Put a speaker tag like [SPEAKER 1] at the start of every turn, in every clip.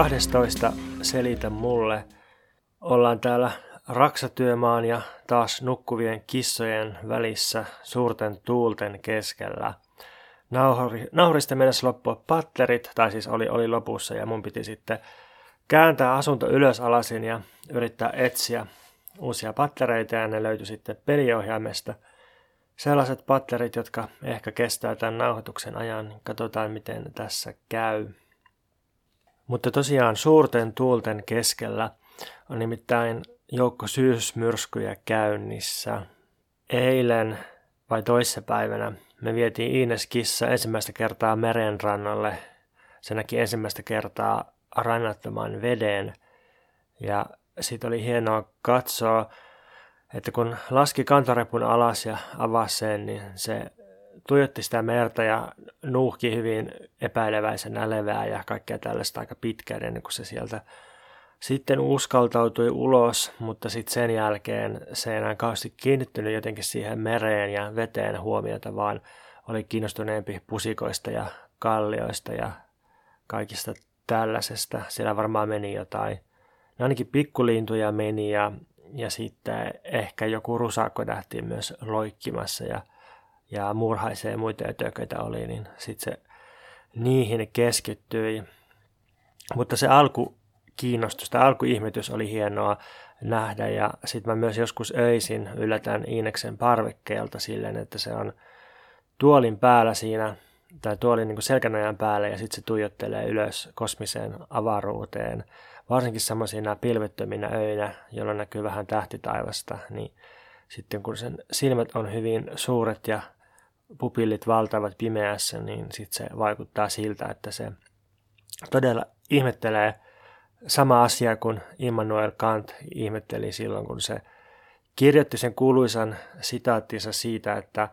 [SPEAKER 1] 12 Selitä mulle. Ollaan täällä Raksatyömaan ja taas nukkuvien kissojen välissä suurten tuulten keskellä. Nauhuri, nauhurista mennessä loppua patterit, tai siis oli, oli lopussa, ja mun piti sitten kääntää asunto ylös alasin ja yrittää etsiä uusia pattereita, ja ne löytyi sitten peliohjaimesta. Sellaiset patterit, jotka ehkä kestää tämän nauhoituksen ajan, katsotaan miten tässä käy. Mutta tosiaan suurten tuulten keskellä on nimittäin joukko syysmyrskyjä käynnissä. Eilen vai toissapäivänä me vietiin Ines Kissa ensimmäistä kertaa merenrannalle. Se näki ensimmäistä kertaa rannattoman veden ja siitä oli hienoa katsoa, että kun laski kantarepun alas ja avasi sen, niin se tuijotti sitä merta ja nuuhki hyvin epäileväisenä levää ja kaikkea tällaista aika pitkään ennen kuin se sieltä sitten uskaltautui ulos, mutta sitten sen jälkeen se ei enää kauheasti kiinnittynyt jotenkin siihen mereen ja veteen huomiota, vaan oli kiinnostuneempi pusikoista ja kallioista ja kaikista tällaisesta. Siellä varmaan meni jotain. No ainakin pikkulintuja meni ja, ja sitten ehkä joku rusakko nähtiin myös loikkimassa ja ja murhaisia ja muita ötököitä oli, niin sitten se niihin keskittyi. Mutta se alku kiinnostus, tämä alkuihmetys oli hienoa nähdä ja sitten mä myös joskus öisin yllätän Iineksen parvekkeelta silleen, että se on tuolin päällä siinä tai tuolin niin selkänojan päällä ja sitten se tuijottelee ylös kosmiseen avaruuteen. Varsinkin semmoisina pilvettöminä öinä, jolloin näkyy vähän tähtitaivasta, niin sitten kun sen silmät on hyvin suuret ja pupillit valtavat pimeässä, niin sitten se vaikuttaa siltä, että se todella ihmettelee sama asia kuin Immanuel Kant ihmetteli silloin, kun se kirjoitti sen kuuluisan sitaattinsa siitä, että,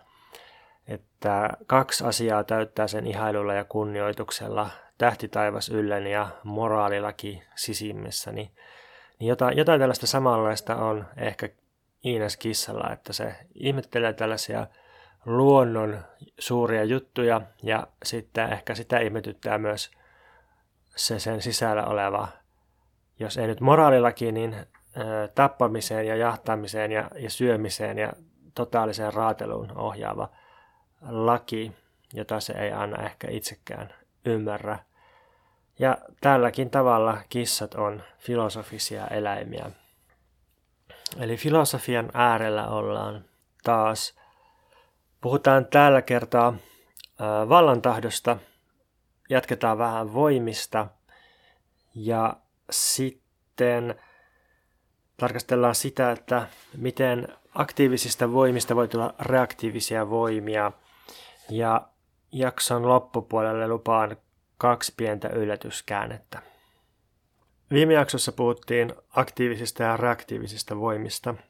[SPEAKER 1] että kaksi asiaa täyttää sen ihailulla ja kunnioituksella, tähtitaivas yllen ja moraalilaki sisimmissä, niin, niin jotain, jotain tällaista samanlaista on ehkä Iines Kissalla, että se ihmettelee tällaisia luonnon suuria juttuja ja sitten ehkä sitä ihmetyttää myös se sen sisällä oleva, jos ei nyt moraalilaki, niin tappamiseen ja jahtamiseen ja, ja syömiseen ja totaaliseen raateluun ohjaava laki, jota se ei anna ehkä itsekään ymmärrä. Ja tälläkin tavalla kissat on filosofisia eläimiä. Eli filosofian äärellä ollaan taas Puhutaan tällä kertaa vallantahdosta, jatketaan vähän voimista. Ja sitten tarkastellaan sitä, että miten aktiivisista voimista voi tulla reaktiivisia voimia. Ja jakson loppupuolelle lupaan kaksi pientä yllätyskäännettä. Viime jaksossa puhuttiin aktiivisista ja reaktiivisista voimista –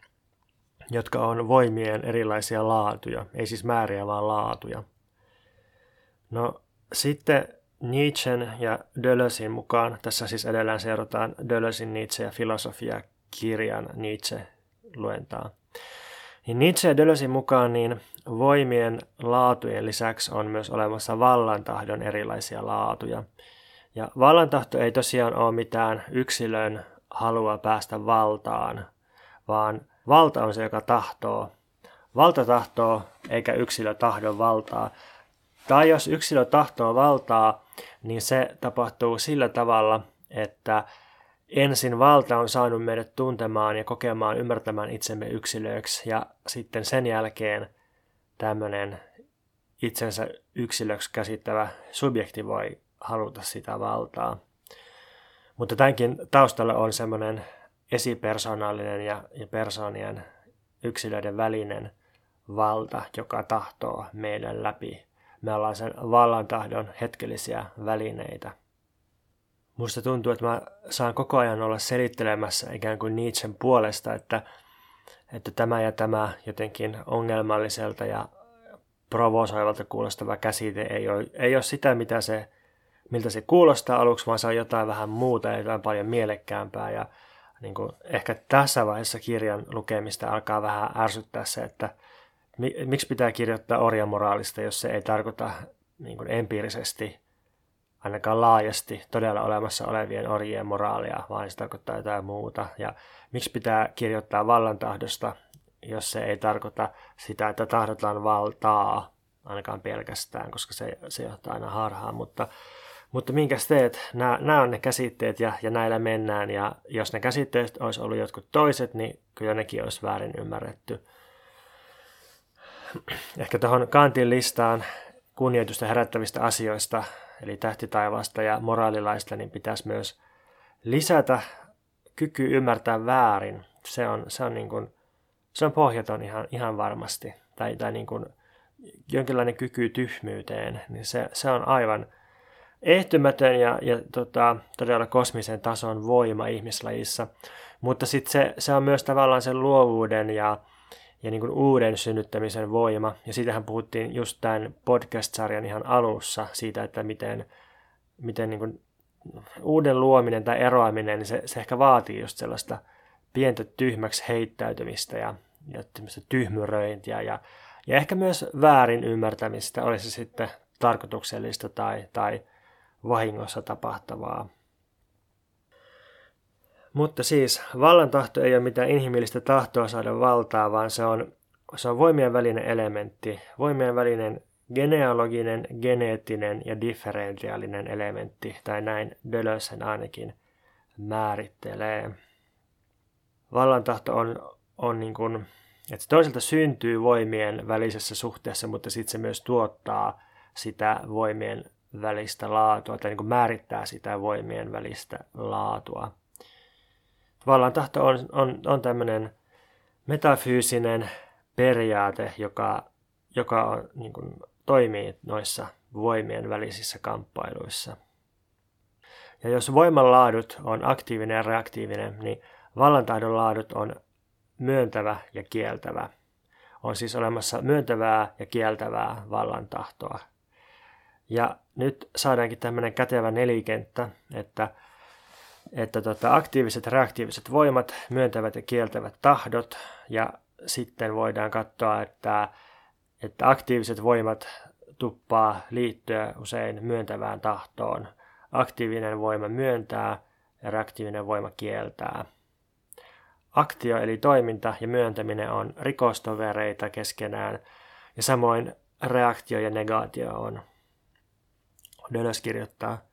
[SPEAKER 1] jotka on voimien erilaisia laatuja, ei siis määriä, vaan laatuja. No sitten Nietzschen ja Dölösin mukaan, tässä siis edelleen seurataan Dölösin Nietzsche ja filosofia kirjan Nietzsche luentaa. Niin Nietzsche ja Dölösin mukaan niin voimien laatujen lisäksi on myös olemassa vallantahdon erilaisia laatuja. Ja vallantahto ei tosiaan ole mitään yksilön halua päästä valtaan, vaan Valta on se, joka tahtoo. Valta tahtoo, eikä yksilö tahdon valtaa. Tai jos yksilö tahtoo valtaa, niin se tapahtuu sillä tavalla, että ensin valta on saanut meidät tuntemaan ja kokemaan, ymmärtämään itsemme yksilöiksi ja sitten sen jälkeen tämmöinen itsensä yksilöksi käsittävä subjekti voi haluta sitä valtaa. Mutta tämänkin taustalla on semmoinen esipersonaalinen ja, ja persoonien yksilöiden välinen valta, joka tahtoo meidän läpi. Me ollaan sen vallantahdon hetkellisiä välineitä. Musta tuntuu, että mä saan koko ajan olla selittelemässä ikään kuin Nietzschen puolesta, että, että tämä ja tämä jotenkin ongelmalliselta ja provosoivalta kuulostava käsite ei ole, ei ole sitä, mitä se, miltä se kuulostaa aluksi, vaan se on jotain vähän muuta ja jotain paljon mielekkäämpää. Ja niin kuin ehkä tässä vaiheessa kirjan lukemista alkaa vähän ärsyttää se, että miksi pitää kirjoittaa orjamoraalista, jos se ei tarkoita niin kuin empiirisesti ainakaan laajasti todella olemassa olevien orjien moraalia, vaan se tarkoittaa jotain muuta. Ja miksi pitää kirjoittaa vallantahdosta, jos se ei tarkoita sitä, että tahdotaan valtaa, ainakaan pelkästään, koska se, se johtaa aina harhaan, mutta, mutta minkäs teet? Nämä, nämä on ne käsitteet ja, ja näillä mennään, ja jos ne käsitteet olisi ollut jotkut toiset, niin kyllä nekin olisi väärin ymmärretty. Ehkä tuohon Kantin listaan kunnioitusta herättävistä asioista, eli tähtitaivaasta ja moraalilaista, niin pitäisi myös lisätä kyky ymmärtää väärin. Se on, se on, niin kuin, se on pohjaton ihan, ihan varmasti. Tai, tai niin kuin jonkinlainen kyky tyhmyyteen, niin se, se on aivan ehtymätön ja, ja tota, todella kosmisen tason voima ihmislajissa. Mutta sitten se, se on myös tavallaan sen luovuuden ja, ja niin uuden synnyttämisen voima. Ja siitähän puhuttiin just tämän podcast-sarjan ihan alussa, siitä, että miten, miten niin uuden luominen tai eroaminen, niin se, se ehkä vaatii just sellaista pientä tyhmäksi heittäytymistä ja, ja tyhmyröintiä ja, ja ehkä myös väärin ymmärtämistä, olisi se sitten tarkoituksellista tai, tai vahingossa tapahtavaa. Mutta siis vallantahto ei ole mitään inhimillistä tahtoa saada valtaa, vaan se on, se on voimien välinen elementti, voimien välinen genealoginen, geneettinen ja differentiaalinen elementti, tai näin Deleuze ainakin määrittelee. Vallantahto on, on niin kuin, että se toiselta syntyy voimien välisessä suhteessa, mutta sitten se myös tuottaa sitä voimien välistä laatua, tai niin kuin määrittää sitä voimien välistä laatua. Vallantahto on, on, on tämmöinen metafyysinen periaate, joka, joka on, niin kuin, toimii noissa voimien välisissä kamppailuissa. Ja jos voiman laadut on aktiivinen ja reaktiivinen, niin vallantahdon laadut on myöntävä ja kieltävä. On siis olemassa myöntävää ja kieltävää vallantahtoa. Ja nyt saadaankin tämmöinen kätevä nelikenttä, että, että tota, aktiiviset reaktiiviset voimat, myöntävät ja kieltävät tahdot, ja sitten voidaan katsoa, että, että aktiiviset voimat tuppaa liittyä usein myöntävään tahtoon. Aktiivinen voima myöntää ja reaktiivinen voima kieltää. Aktio eli toiminta ja myöntäminen on rikostovereita keskenään ja samoin reaktio ja negaatio on. Deleuze kirjoittaa,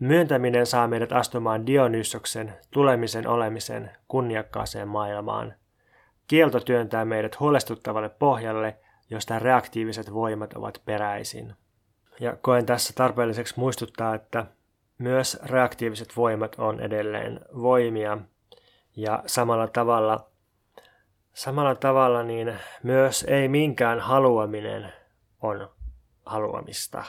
[SPEAKER 1] Myöntäminen saa meidät astumaan Dionysoksen tulemisen olemisen kunniakkaaseen maailmaan. Kielto työntää meidät huolestuttavalle pohjalle, josta reaktiiviset voimat ovat peräisin. Ja koen tässä tarpeelliseksi muistuttaa, että myös reaktiiviset voimat on edelleen voimia, ja samalla tavalla, samalla tavalla niin myös ei minkään haluaminen on haluamista.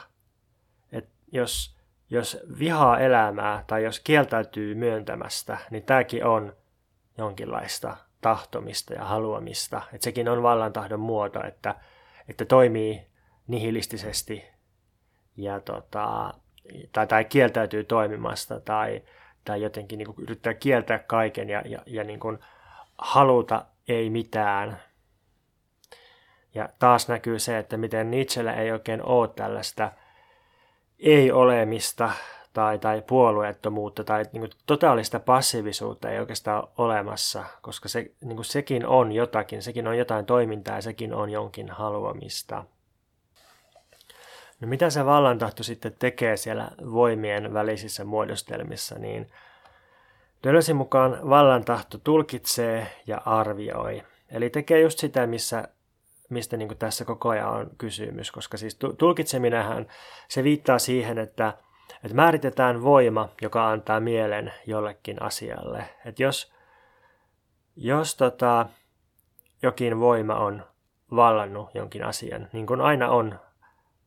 [SPEAKER 1] Jos, jos vihaa elämää tai jos kieltäytyy myöntämästä, niin tämäkin on jonkinlaista tahtomista ja haluamista. Et sekin on vallantahdon muoto, että, että toimii nihilistisesti ja tota, tai, tai kieltäytyy toimimasta tai, tai jotenkin niin yrittää kieltää kaiken ja, ja, ja niin kuin haluta ei mitään. Ja taas näkyy se, että miten Nietzschellä ei oikein ole tällaista ei-olemista tai, tai puolueettomuutta tai niin kuin totaalista passiivisuutta ei oikeastaan ole olemassa, koska se, niin kuin sekin on jotakin, sekin on jotain toimintaa ja sekin on jonkin haluamista. No mitä se vallantahto sitten tekee siellä voimien välisissä muodostelmissa, niin Dölösin mukaan vallantahto tulkitsee ja arvioi. Eli tekee just sitä, missä, mistä niin tässä koko ajan on kysymys, koska siis tulkitseminenhän se viittaa siihen, että, että määritetään voima, joka antaa mielen jollekin asialle. Että jos, jos tota, jokin voima on vallannut jonkin asian, niin kuin aina on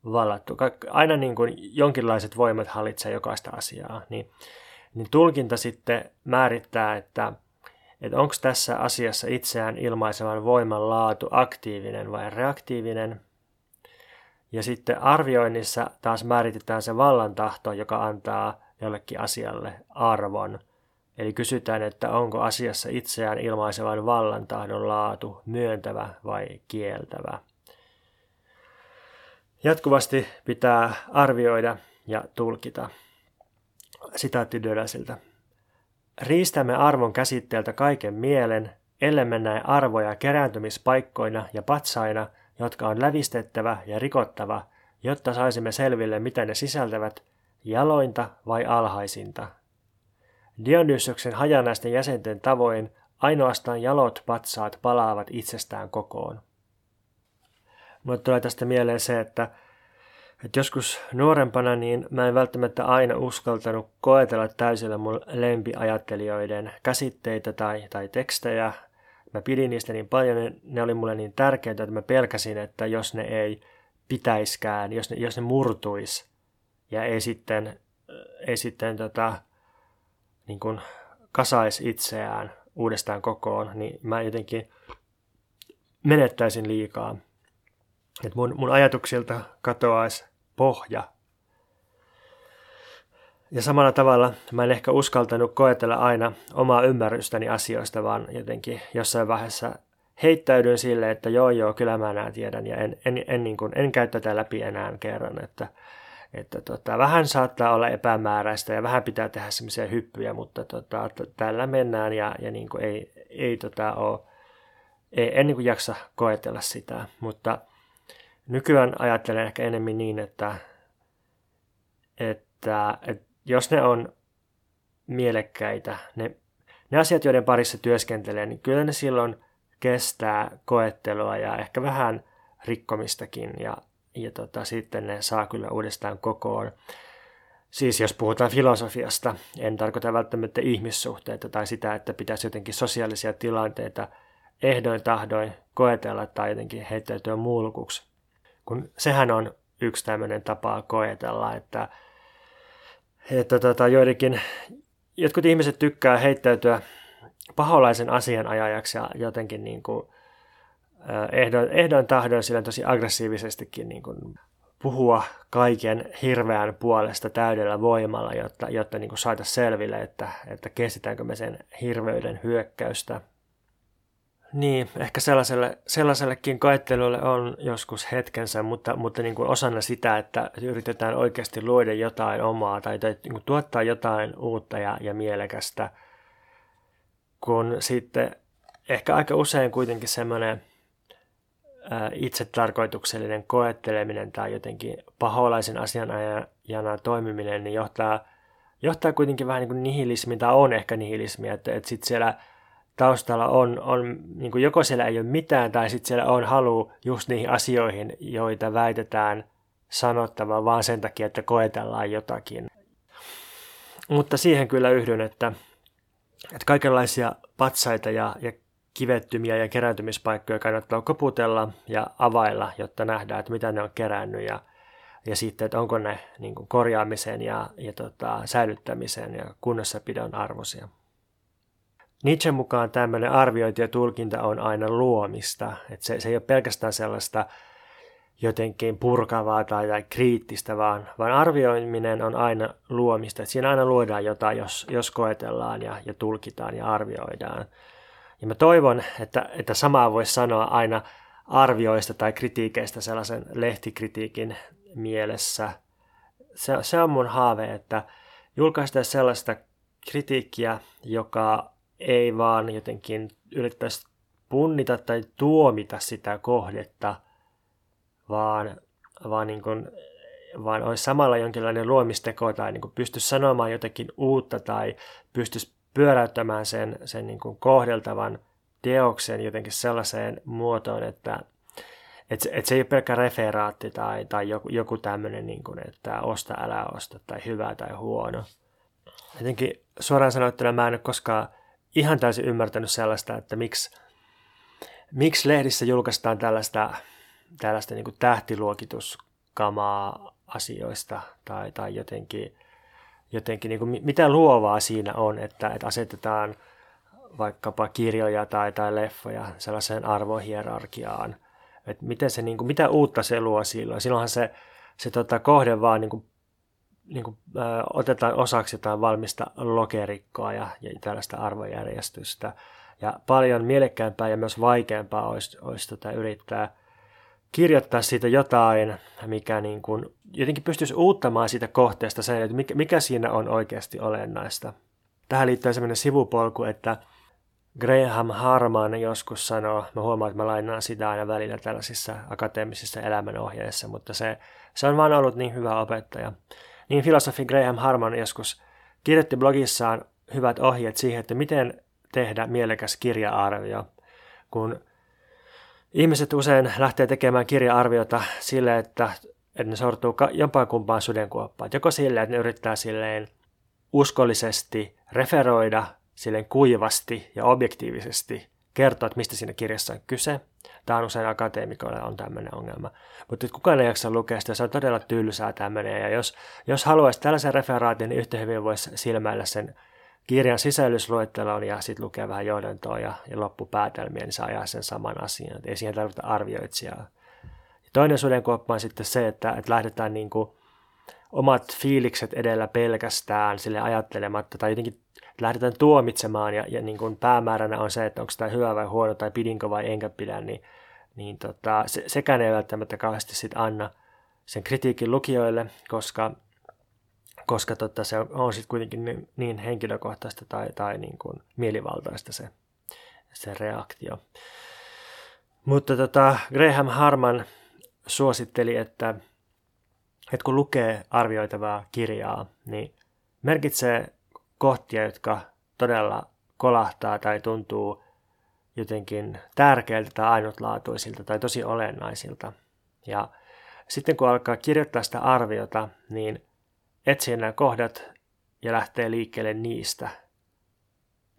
[SPEAKER 1] vallattu. Aina niin kuin jonkinlaiset voimat hallitsee jokaista asiaa. Niin, niin tulkinta sitten määrittää, että, että onko tässä asiassa itseään ilmaisevan voiman laatu aktiivinen vai reaktiivinen. Ja sitten arvioinnissa taas määritetään se vallantahto, joka antaa jollekin asialle arvon. Eli kysytään, että onko asiassa itseään ilmaisevan vallantahdon laatu myöntävä vai kieltävä. Jatkuvasti pitää arvioida ja tulkita. Sitaatti Döläsiltä. Riistämme arvon käsitteeltä kaiken mielen, ellemme näe arvoja kerääntymispaikkoina ja patsaina, jotka on lävistettävä ja rikottava, jotta saisimme selville, mitä ne sisältävät, jalointa vai alhaisinta. Dionysoksen hajanaisten jäsenten tavoin ainoastaan jalot patsaat palaavat itsestään kokoon. Mulle tulee tästä mieleen se, että, että joskus nuorempana niin mä en välttämättä aina uskaltanut koetella täysillä mun lempiajattelijoiden käsitteitä tai, tai tekstejä. Mä pidin niistä niin paljon, ne, ne oli mulle niin tärkeitä, että mä pelkäsin, että jos ne ei pitäiskään, jos ne, jos ne murtuis ja ei sitten, ei sitten tota, niin kuin kasais itseään uudestaan kokoon, niin mä jotenkin menettäisin liikaa. Että mun, mun ajatuksilta katoaisi pohja. Ja samalla tavalla mä en ehkä uskaltanut koetella aina omaa ymmärrystäni asioista, vaan jotenkin jossain vaiheessa heittäydyin sille, että joo joo, kyllä mä nämä tiedän ja en, en, en, niin kuin, en käy tätä läpi enää kerran, että, että tota, vähän saattaa olla epämääräistä ja vähän pitää tehdä semmoisia hyppyjä, mutta tota, tällä mennään ja, ja niin kuin ei, ei tota ole, ei, en niin kuin jaksa koetella sitä, mutta nykyään ajattelen ehkä enemmän niin, että, että, että jos ne on mielekkäitä, ne, ne asiat, joiden parissa työskentelee, niin kyllä ne silloin kestää koettelua ja ehkä vähän rikkomistakin ja, ja tota, sitten ne saa kyllä uudestaan kokoon. Siis jos puhutaan filosofiasta, en tarkoita välttämättä ihmissuhteita tai sitä, että pitäisi jotenkin sosiaalisia tilanteita ehdoin tahdoin koetella tai jotenkin heittäytyä mulkuksi. Kun sehän on yksi tämmöinen tapa koetella, että, että tota, joidenkin, jotkut ihmiset tykkää heittäytyä paholaisen asianajajaksi ja jotenkin niin kuin, ehdoin, ehdoin tahdoin sillä tosi aggressiivisestikin niin kuin puhua kaiken hirveän puolesta täydellä voimalla, jotta, jotta niin saataisiin selville, että, että kestetäänkö me sen hirveyden hyökkäystä. Niin, ehkä sellaiselle, sellaisellekin koettelulle on joskus hetkensä, mutta, mutta niin kuin osana sitä, että yritetään oikeasti luoda jotain omaa tai, tai niin kuin tuottaa jotain uutta ja, ja mielekästä, kun sitten ehkä aika usein kuitenkin semmoinen itsetarkoituksellinen koetteleminen tai jotenkin paholaisen asianajana toimiminen niin johtaa, johtaa kuitenkin vähän niin kuin nihilismiin tai on ehkä nihilismiä, että, että sitten siellä taustalla on, on niin joko siellä ei ole mitään tai sitten siellä on halu just niihin asioihin, joita väitetään sanottava vaan sen takia, että koetellaan jotakin. Mutta siihen kyllä yhdyn, että, että kaikenlaisia patsaita ja, ja kivettymiä ja kerääntymispaikkoja kannattaa koputella ja availla, jotta nähdään, että mitä ne on kerännyt ja, ja sitten, että onko ne niin korjaamisen ja, ja tota, säilyttämisen ja kunnossapidon arvoisia. Nietzsche mukaan tämmöinen arviointi ja tulkinta on aina luomista. Että se, se ei ole pelkästään sellaista jotenkin purkavaa tai, tai kriittistä, vaan, vaan arvioiminen on aina luomista. Että siinä aina luodaan jotain, jos, jos koetellaan ja, ja tulkitaan ja arvioidaan. Ja mä toivon, että, että samaa voisi sanoa aina arvioista tai kritiikeistä sellaisen lehtikritiikin mielessä. Se, se on mun haave, että julkaistaan sellaista kritiikkiä, joka ei vaan jotenkin yrittäisi punnita tai tuomita sitä kohdetta, vaan, vaan, niin kuin, vaan olisi samalla jonkinlainen luomisteko tai niin pysty sanomaan jotakin uutta tai pystyisi pyöräyttämään sen, sen niin kuin kohdeltavan teoksen jotenkin sellaiseen muotoon, että et se, et se ei ole pelkkä referaatti tai, tai joku, joku tämmöinen, niin kuin, että osta, älä osta tai hyvä tai huono. Jotenkin suoraan sanottuna mä en ole koskaan ihan täysin ymmärtänyt sellaista, että miksi, miksi lehdissä julkaistaan tällaista, tällaista niin kuin tähtiluokituskamaa asioista tai, tai jotenkin, jotenkin niin kuin, mitä luovaa siinä on, että, että asetetaan vaikkapa kirjoja tai, tai leffoja sellaiseen arvohierarkiaan. Että miten se, niin kuin, mitä uutta se luo silloin. Silloinhan se, se tota, kohde vaan niin kuin niin kuin, ö, otetaan osaksi jotain valmista lokerikkoa ja, ja tällaista arvojärjestystä. Ja paljon mielekkäämpää ja myös vaikeampaa olisi, olisi tota, yrittää kirjoittaa siitä jotain, mikä niin kuin jotenkin pystyisi uuttamaan siitä kohteesta sen, että mikä, mikä siinä on oikeasti olennaista. Tähän liittyy sellainen sivupolku, että Graham Harman joskus sanoo, mä huomaan, että mä lainaan sitä aina välillä tällaisissa akateemisissa elämänohjeissa, mutta se, se on vaan ollut niin hyvä opettaja. Niin filosofi Graham Harman joskus kirjoitti blogissaan hyvät ohjeet siihen, että miten tehdä mielekäs kirja-arvio, kun ihmiset usein lähtee tekemään kirja-arviota sille, että, että ne sortuu jompaan kumpaan sudenkuoppaan. Joko sille, että ne yrittää silleen uskollisesti referoida silleen kuivasti ja objektiivisesti kertoa, että mistä siinä kirjassa on kyse. Tämä on usein akateemikoilla on tämmöinen ongelma. Mutta kukaan ei jaksa lukea sitä, se on todella tylsää tämmöinen. Ja jos, jos haluaisi tällaisen referaatin, niin yhtä hyvin voisi silmäillä sen kirjan sisällysluettelon ja sitten lukea vähän johdantoa ja, ja loppupäätelmiä, niin saa ajaa sen saman asian. Ei siihen tarvita arvioitsijaa. Ja toinen sudenkuoppa on sitten se, että, että lähdetään niin kuin omat fiilikset edellä pelkästään sille ajattelematta tai jotenkin lähdetään tuomitsemaan ja, ja niin kuin päämääränä on se, että onko tämä hyvä vai huono tai pidinkö vai enkä pidä, niin, niin tota, se, sekään ei välttämättä kauheasti sit anna sen kritiikin lukijoille, koska, koska tota, se on, sitten kuitenkin niin, niin henkilökohtaista tai, tai niin kuin mielivaltaista se, se reaktio. Mutta tota, Graham Harman suositteli, että, että kun lukee arvioitavaa kirjaa, niin merkitsee kohtia, jotka todella kolahtaa tai tuntuu jotenkin tärkeiltä tai ainutlaatuisilta tai tosi olennaisilta. Ja sitten kun alkaa kirjoittaa sitä arviota, niin etsii nämä kohdat ja lähtee liikkeelle niistä.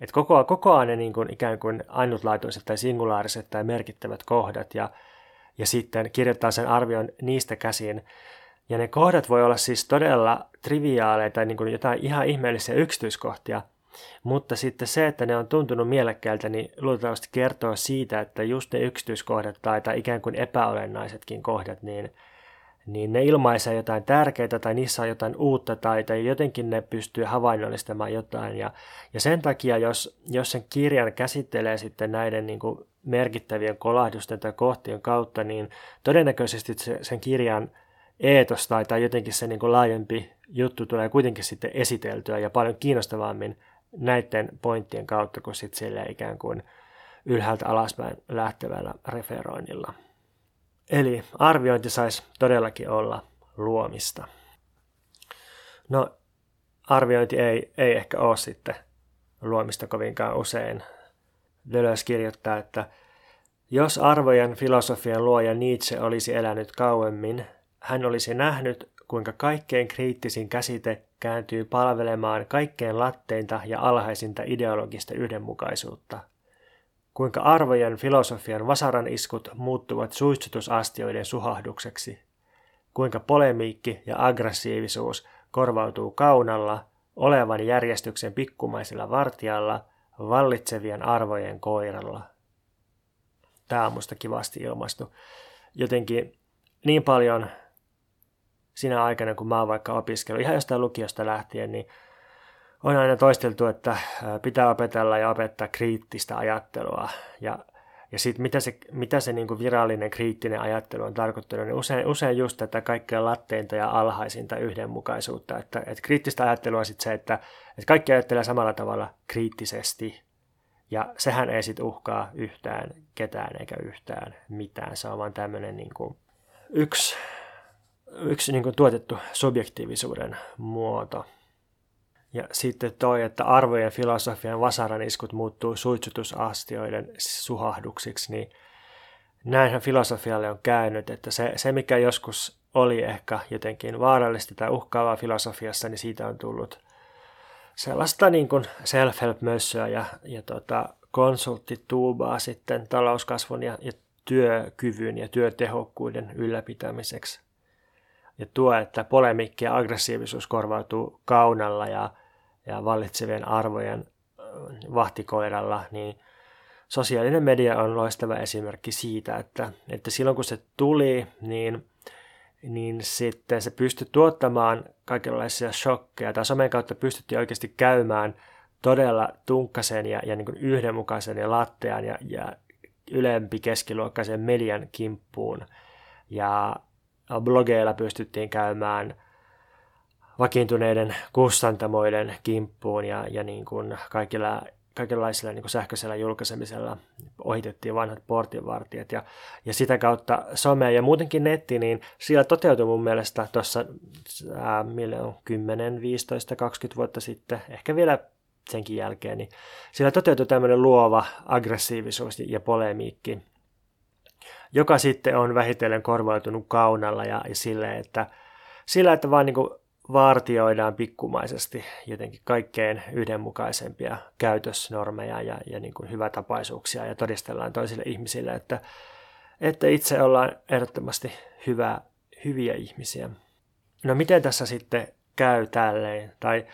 [SPEAKER 1] Et koko, kokoaa ne niin kuin ikään kuin ainutlaatuiset tai singulaariset tai merkittävät kohdat ja, ja sitten kirjoittaa sen arvion niistä käsin ja ne kohdat voi olla siis todella triviaaleja tai niin kuin jotain ihan ihmeellisiä yksityiskohtia, mutta sitten se, että ne on tuntunut mielekkäältä, niin luultavasti kertoo siitä, että just ne yksityiskohdat tai, tai ikään kuin epäolennaisetkin kohdat, niin, niin ne ilmaisee jotain tärkeää tai niissä on jotain uutta tai, tai jotenkin ne pystyy havainnollistamaan jotain. Ja, ja sen takia, jos, jos sen kirjan käsittelee sitten näiden niin kuin merkittävien kolahdusten tai kohtien kautta, niin todennäköisesti se, sen kirjan – eetos tai, tai jotenkin se niin kuin laajempi juttu tulee kuitenkin sitten esiteltyä ja paljon kiinnostavammin näiden pointtien kautta kuin sitten sille ikään kuin ylhäältä alaspäin lähtevällä referoinnilla. Eli arviointi saisi todellakin olla luomista. No, arviointi ei, ei ehkä ole sitten luomista kovinkaan usein. Deleuze kirjoittaa, että jos arvojen filosofian luoja Nietzsche olisi elänyt kauemmin, hän olisi nähnyt, kuinka kaikkein kriittisin käsite kääntyy palvelemaan kaikkein latteinta ja alhaisinta ideologista yhdenmukaisuutta. Kuinka arvojen filosofian vasaran iskut muuttuvat suitsutusastioiden suhahdukseksi. Kuinka polemiikki ja aggressiivisuus korvautuu kaunalla, olevan järjestyksen pikkumaisella vartijalla, vallitsevien arvojen koiralla. Tämä on musta kivasti ilmaistu. Jotenkin niin paljon siinä aikana, kun mä oon vaikka opiskellut, ihan jostain lukiosta lähtien, niin on aina toisteltu, että pitää opetella ja opettaa kriittistä ajattelua. Ja, ja sitten mitä se, mitä se niin kuin virallinen kriittinen ajattelu on tarkoittanut, niin usein, usein just tätä kaikkea latteinta ja alhaisinta yhdenmukaisuutta. Että, että kriittistä ajattelua on sitten se, että, että kaikki ajattelee samalla tavalla kriittisesti. Ja sehän ei sitten uhkaa yhtään ketään eikä yhtään mitään. Se on vaan tämmöinen niin kuin yksi yksi niin kuin tuotettu subjektiivisuuden muoto. Ja sitten toi, että arvojen filosofian vasaran iskut muuttuu suitsutusastioiden suhahduksiksi, niin näinhän filosofialle on käynyt, että se, se mikä joskus oli ehkä jotenkin vaarallista tai uhkaavaa filosofiassa, niin siitä on tullut sellaista niin kuin self-help-mössöä ja, ja tota, konsulttituubaa sitten talouskasvun ja, ja työkyvyn ja työtehokkuuden ylläpitämiseksi ja tuo, että polemikki ja aggressiivisuus korvautuu kaunalla ja, ja vallitsevien arvojen vahtikoiralla, niin sosiaalinen media on loistava esimerkki siitä, että, että silloin kun se tuli, niin, niin sitten se pystyi tuottamaan kaikenlaisia shokkeja, tai somen kautta pystyttiin oikeasti käymään todella tunkkasen ja, ja niin kuin yhdenmukaisen ja lattean ja, ja ylempi keskiluokkaisen median kimppuun. Ja blogeilla pystyttiin käymään vakiintuneiden kustantamoiden kimppuun ja, ja niin kuin kaikilla, kaikenlaisilla niin kuin sähköisellä julkaisemisella ohitettiin vanhat portinvartijat. Ja, ja sitä kautta some ja muutenkin netti, niin siellä toteutui mun mielestä tuossa 10, 15, 20 vuotta sitten, ehkä vielä senkin jälkeen, niin siellä toteutui tämmöinen luova aggressiivisuus ja polemiikki, joka sitten on vähitellen korvautunut kaunalla ja, ja sille, että sillä, että vaan niin kuin vartioidaan pikkumaisesti jotenkin kaikkein yhdenmukaisempia käytösnormeja ja, ja niin kuin hyvätapaisuuksia ja todistellaan toisille ihmisille, että, että itse ollaan ehdottomasti hyvä, hyviä ihmisiä. No miten tässä sitten käy tälleen? Tai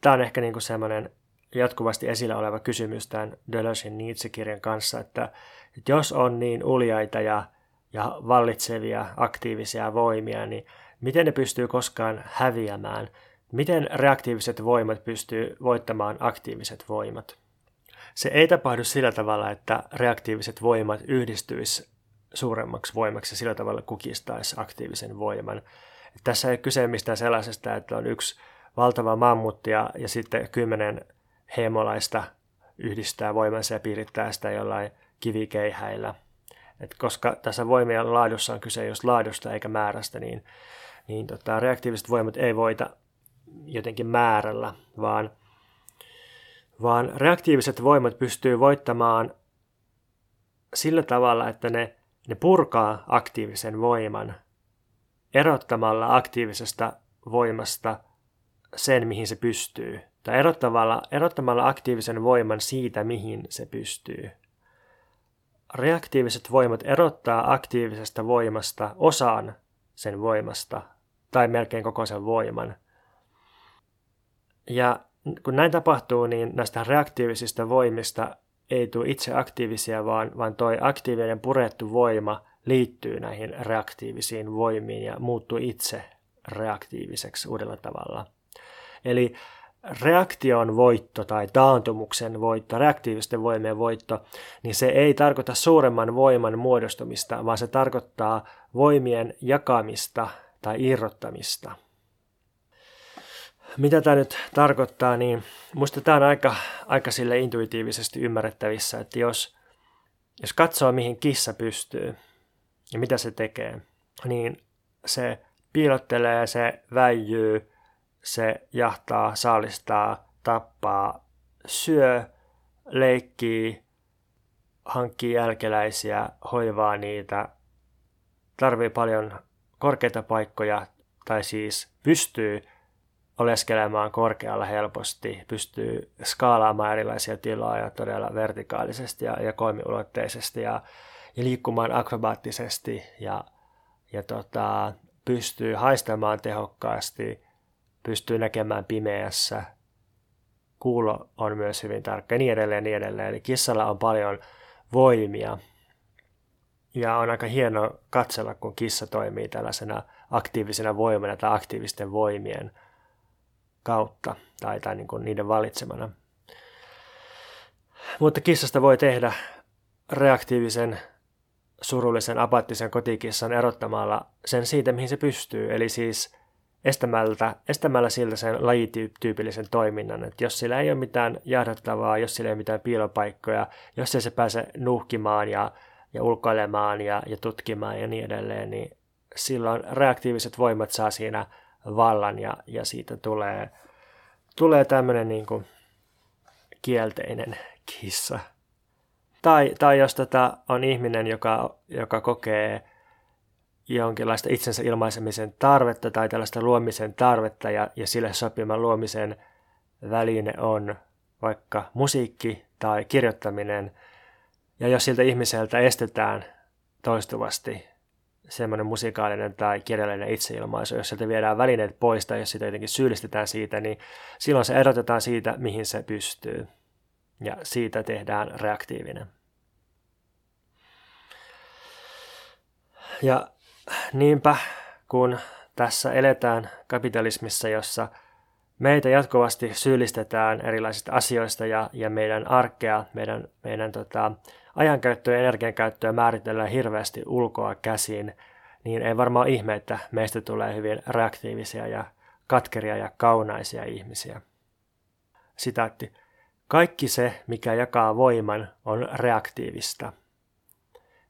[SPEAKER 1] tämä on ehkä niin kuin semmoinen jatkuvasti esillä oleva kysymys tämän Deleuzein Nietzsche-kirjan kanssa, että, että jos on niin uljaita ja, ja vallitsevia aktiivisia voimia, niin miten ne pystyy koskaan häviämään? Miten reaktiiviset voimat pystyy voittamaan aktiiviset voimat? Se ei tapahdu sillä tavalla, että reaktiiviset voimat yhdistyisi suuremmaksi voimaksi ja sillä tavalla kukistaisi aktiivisen voiman. Tässä ei kyse mistään sellaisesta, että on yksi valtava mammutti ja, ja sitten kymmenen heimolaista yhdistää voimansa ja piirittää sitä jollain kivikeihäillä. Et koska tässä voimien laadussa on kyse just laadusta eikä määrästä, niin, niin tota, reaktiiviset voimat ei voita jotenkin määrällä, vaan, vaan reaktiiviset voimat pystyy voittamaan sillä tavalla, että ne, ne purkaa aktiivisen voiman erottamalla aktiivisesta voimasta sen, mihin se pystyy tai erottamalla, erottamalla aktiivisen voiman siitä, mihin se pystyy. Reaktiiviset voimat erottaa aktiivisesta voimasta osaan sen voimasta tai melkein koko sen voiman. Ja kun näin tapahtuu, niin näistä reaktiivisista voimista ei tule itse aktiivisia, vaan, vaan toi aktiivinen purettu voima liittyy näihin reaktiivisiin voimiin ja muuttuu itse reaktiiviseksi uudella tavalla. Eli reaktion voitto tai taantumuksen voitto, reaktiivisten voimien voitto, niin se ei tarkoita suuremman voiman muodostumista, vaan se tarkoittaa voimien jakamista tai irrottamista. Mitä tämä nyt tarkoittaa, niin minusta tämä on aika, aika sille intuitiivisesti ymmärrettävissä, että jos, jos katsoo mihin kissa pystyy ja mitä se tekee, niin se piilottelee, se väijyy, se jahtaa, saalistaa, tappaa, syö, leikkii, hankkii jälkeläisiä, hoivaa niitä, tarvii paljon korkeita paikkoja, tai siis pystyy oleskelemaan korkealla helposti, pystyy skaalaamaan erilaisia tiloja todella vertikaalisesti ja, ja kolmiulotteisesti ja, ja liikkumaan akrobaattisesti ja, ja tota, pystyy haistamaan tehokkaasti, pystyy näkemään pimeässä, kuulo on myös hyvin tarkka ja niin edelleen, niin edelleen. Eli kissalla on paljon voimia ja on aika hieno katsella, kun kissa toimii tällaisena aktiivisena voimana tai aktiivisten voimien kautta tai, tai niin kuin niiden valitsemana. Mutta kissasta voi tehdä reaktiivisen, surullisen, apaattisen kotikissan erottamalla sen siitä, mihin se pystyy. Eli siis estämällä, estämällä siltä sen lajityypillisen toiminnan. että jos sillä ei ole mitään jahdattavaa, jos sillä ei ole mitään piilopaikkoja, jos ei se pääse nuhkimaan ja, ja ulkoilemaan ja, ja tutkimaan ja niin edelleen, niin silloin reaktiiviset voimat saa siinä vallan ja, ja siitä tulee, tulee tämmöinen niin kuin kielteinen kissa. Tai, tai jos tätä on ihminen, joka, joka kokee jonkinlaista itsensä ilmaisemisen tarvetta tai tällaista luomisen tarvetta ja, ja sille sopiman luomisen väline on vaikka musiikki tai kirjoittaminen. Ja jos siltä ihmiseltä estetään toistuvasti semmoinen musikaalinen tai kirjallinen itseilmaisu, jos sieltä viedään välineet pois tai jos sitä jotenkin syyllistetään siitä, niin silloin se erotetaan siitä, mihin se pystyy. Ja siitä tehdään reaktiivinen. Ja Niinpä, kun tässä eletään kapitalismissa, jossa meitä jatkuvasti syyllistetään erilaisista asioista ja, ja meidän arkea, meidän, meidän tota, ajankäyttöä ja energiankäyttöä määritellään hirveästi ulkoa käsin, niin ei varmaan ihme, että meistä tulee hyvin reaktiivisia ja katkeria ja kaunaisia ihmisiä. Sitaatti. Kaikki se, mikä jakaa voiman, on reaktiivista.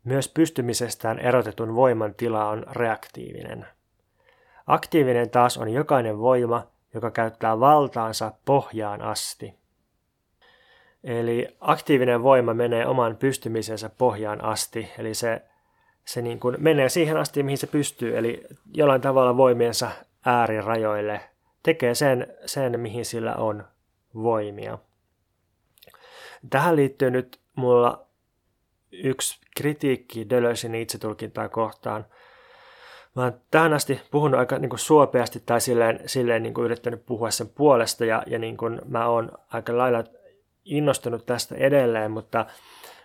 [SPEAKER 1] Myös pystymisestään erotetun voiman tila on reaktiivinen. Aktiivinen taas on jokainen voima, joka käyttää valtaansa pohjaan asti. Eli aktiivinen voima menee oman pystymisensä pohjaan asti, eli se, se niin kuin menee siihen asti, mihin se pystyy, eli jollain tavalla voimiensa äärirajoille, tekee sen, sen mihin sillä on voimia. Tähän liittyy nyt mulla yksi kritiikki Deleuzein itsetulkintaa kohtaan. Mä oon tähän asti puhunut aika niin kuin suopeasti tai silleen, silleen niin kuin yrittänyt puhua sen puolesta ja, ja niin kuin mä oon aika lailla innostunut tästä edelleen, mutta,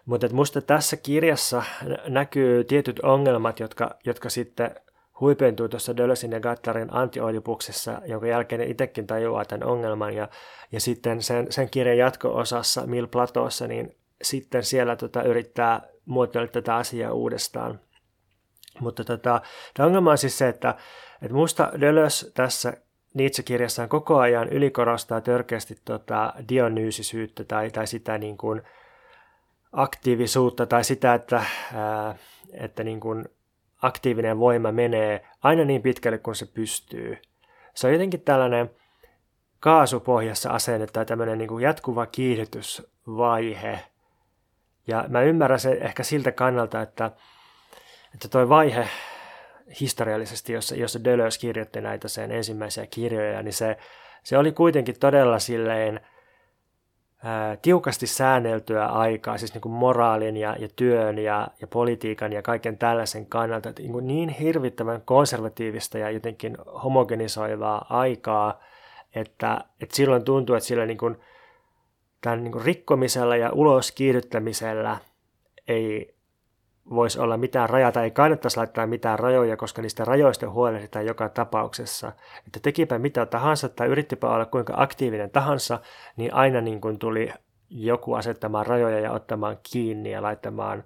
[SPEAKER 1] mutta että musta tässä kirjassa näkyy tietyt ongelmat, jotka, jotka sitten huipentuu tuossa Dölösin ja Gattarin antioidipuksessa, jonka jälkeen ne itsekin tajuaa tämän ongelman. Ja, ja sitten sen, sen kirjan jatko-osassa Mil Platossa, niin sitten siellä tota, yrittää muotoilla tätä asiaa uudestaan. Mutta tota, tämä ongelma on siis se, että, että musta Deleuze tässä Nietzsche-kirjassaan koko ajan ylikorostaa törkeästi tota dionyysisyyttä tai, tai sitä niin kuin aktiivisuutta tai sitä, että, ää, että niin kuin aktiivinen voima menee aina niin pitkälle kuin se pystyy. Se on jotenkin tällainen kaasupohjassa asenne tai tämmöinen niin kuin jatkuva kiihdytysvaihe. Ja mä ymmärrän se ehkä siltä kannalta, että, että toi vaihe historiallisesti, jossa, jossa Deleuze kirjoitti näitä sen ensimmäisiä kirjoja, niin se, se oli kuitenkin todella silleen – tiukasti säänneltyä aikaa, siis niin kuin moraalin ja, ja työn ja, ja politiikan ja kaiken tällaisen kannalta, että niin, niin hirvittävän konservatiivista ja jotenkin homogenisoivaa aikaa, että, että silloin tuntuu, että sillä niin kuin, tämän niin rikkomisella ja ulos kiihdyttämisellä ei voisi olla mitään rajaa tai ei kannattaisi laittaa mitään rajoja, koska niistä rajoista huolehditaan joka tapauksessa. Että tekipä mitä tahansa tai yrittipä olla kuinka aktiivinen tahansa, niin aina niin kuin tuli joku asettamaan rajoja ja ottamaan kiinni ja laittamaan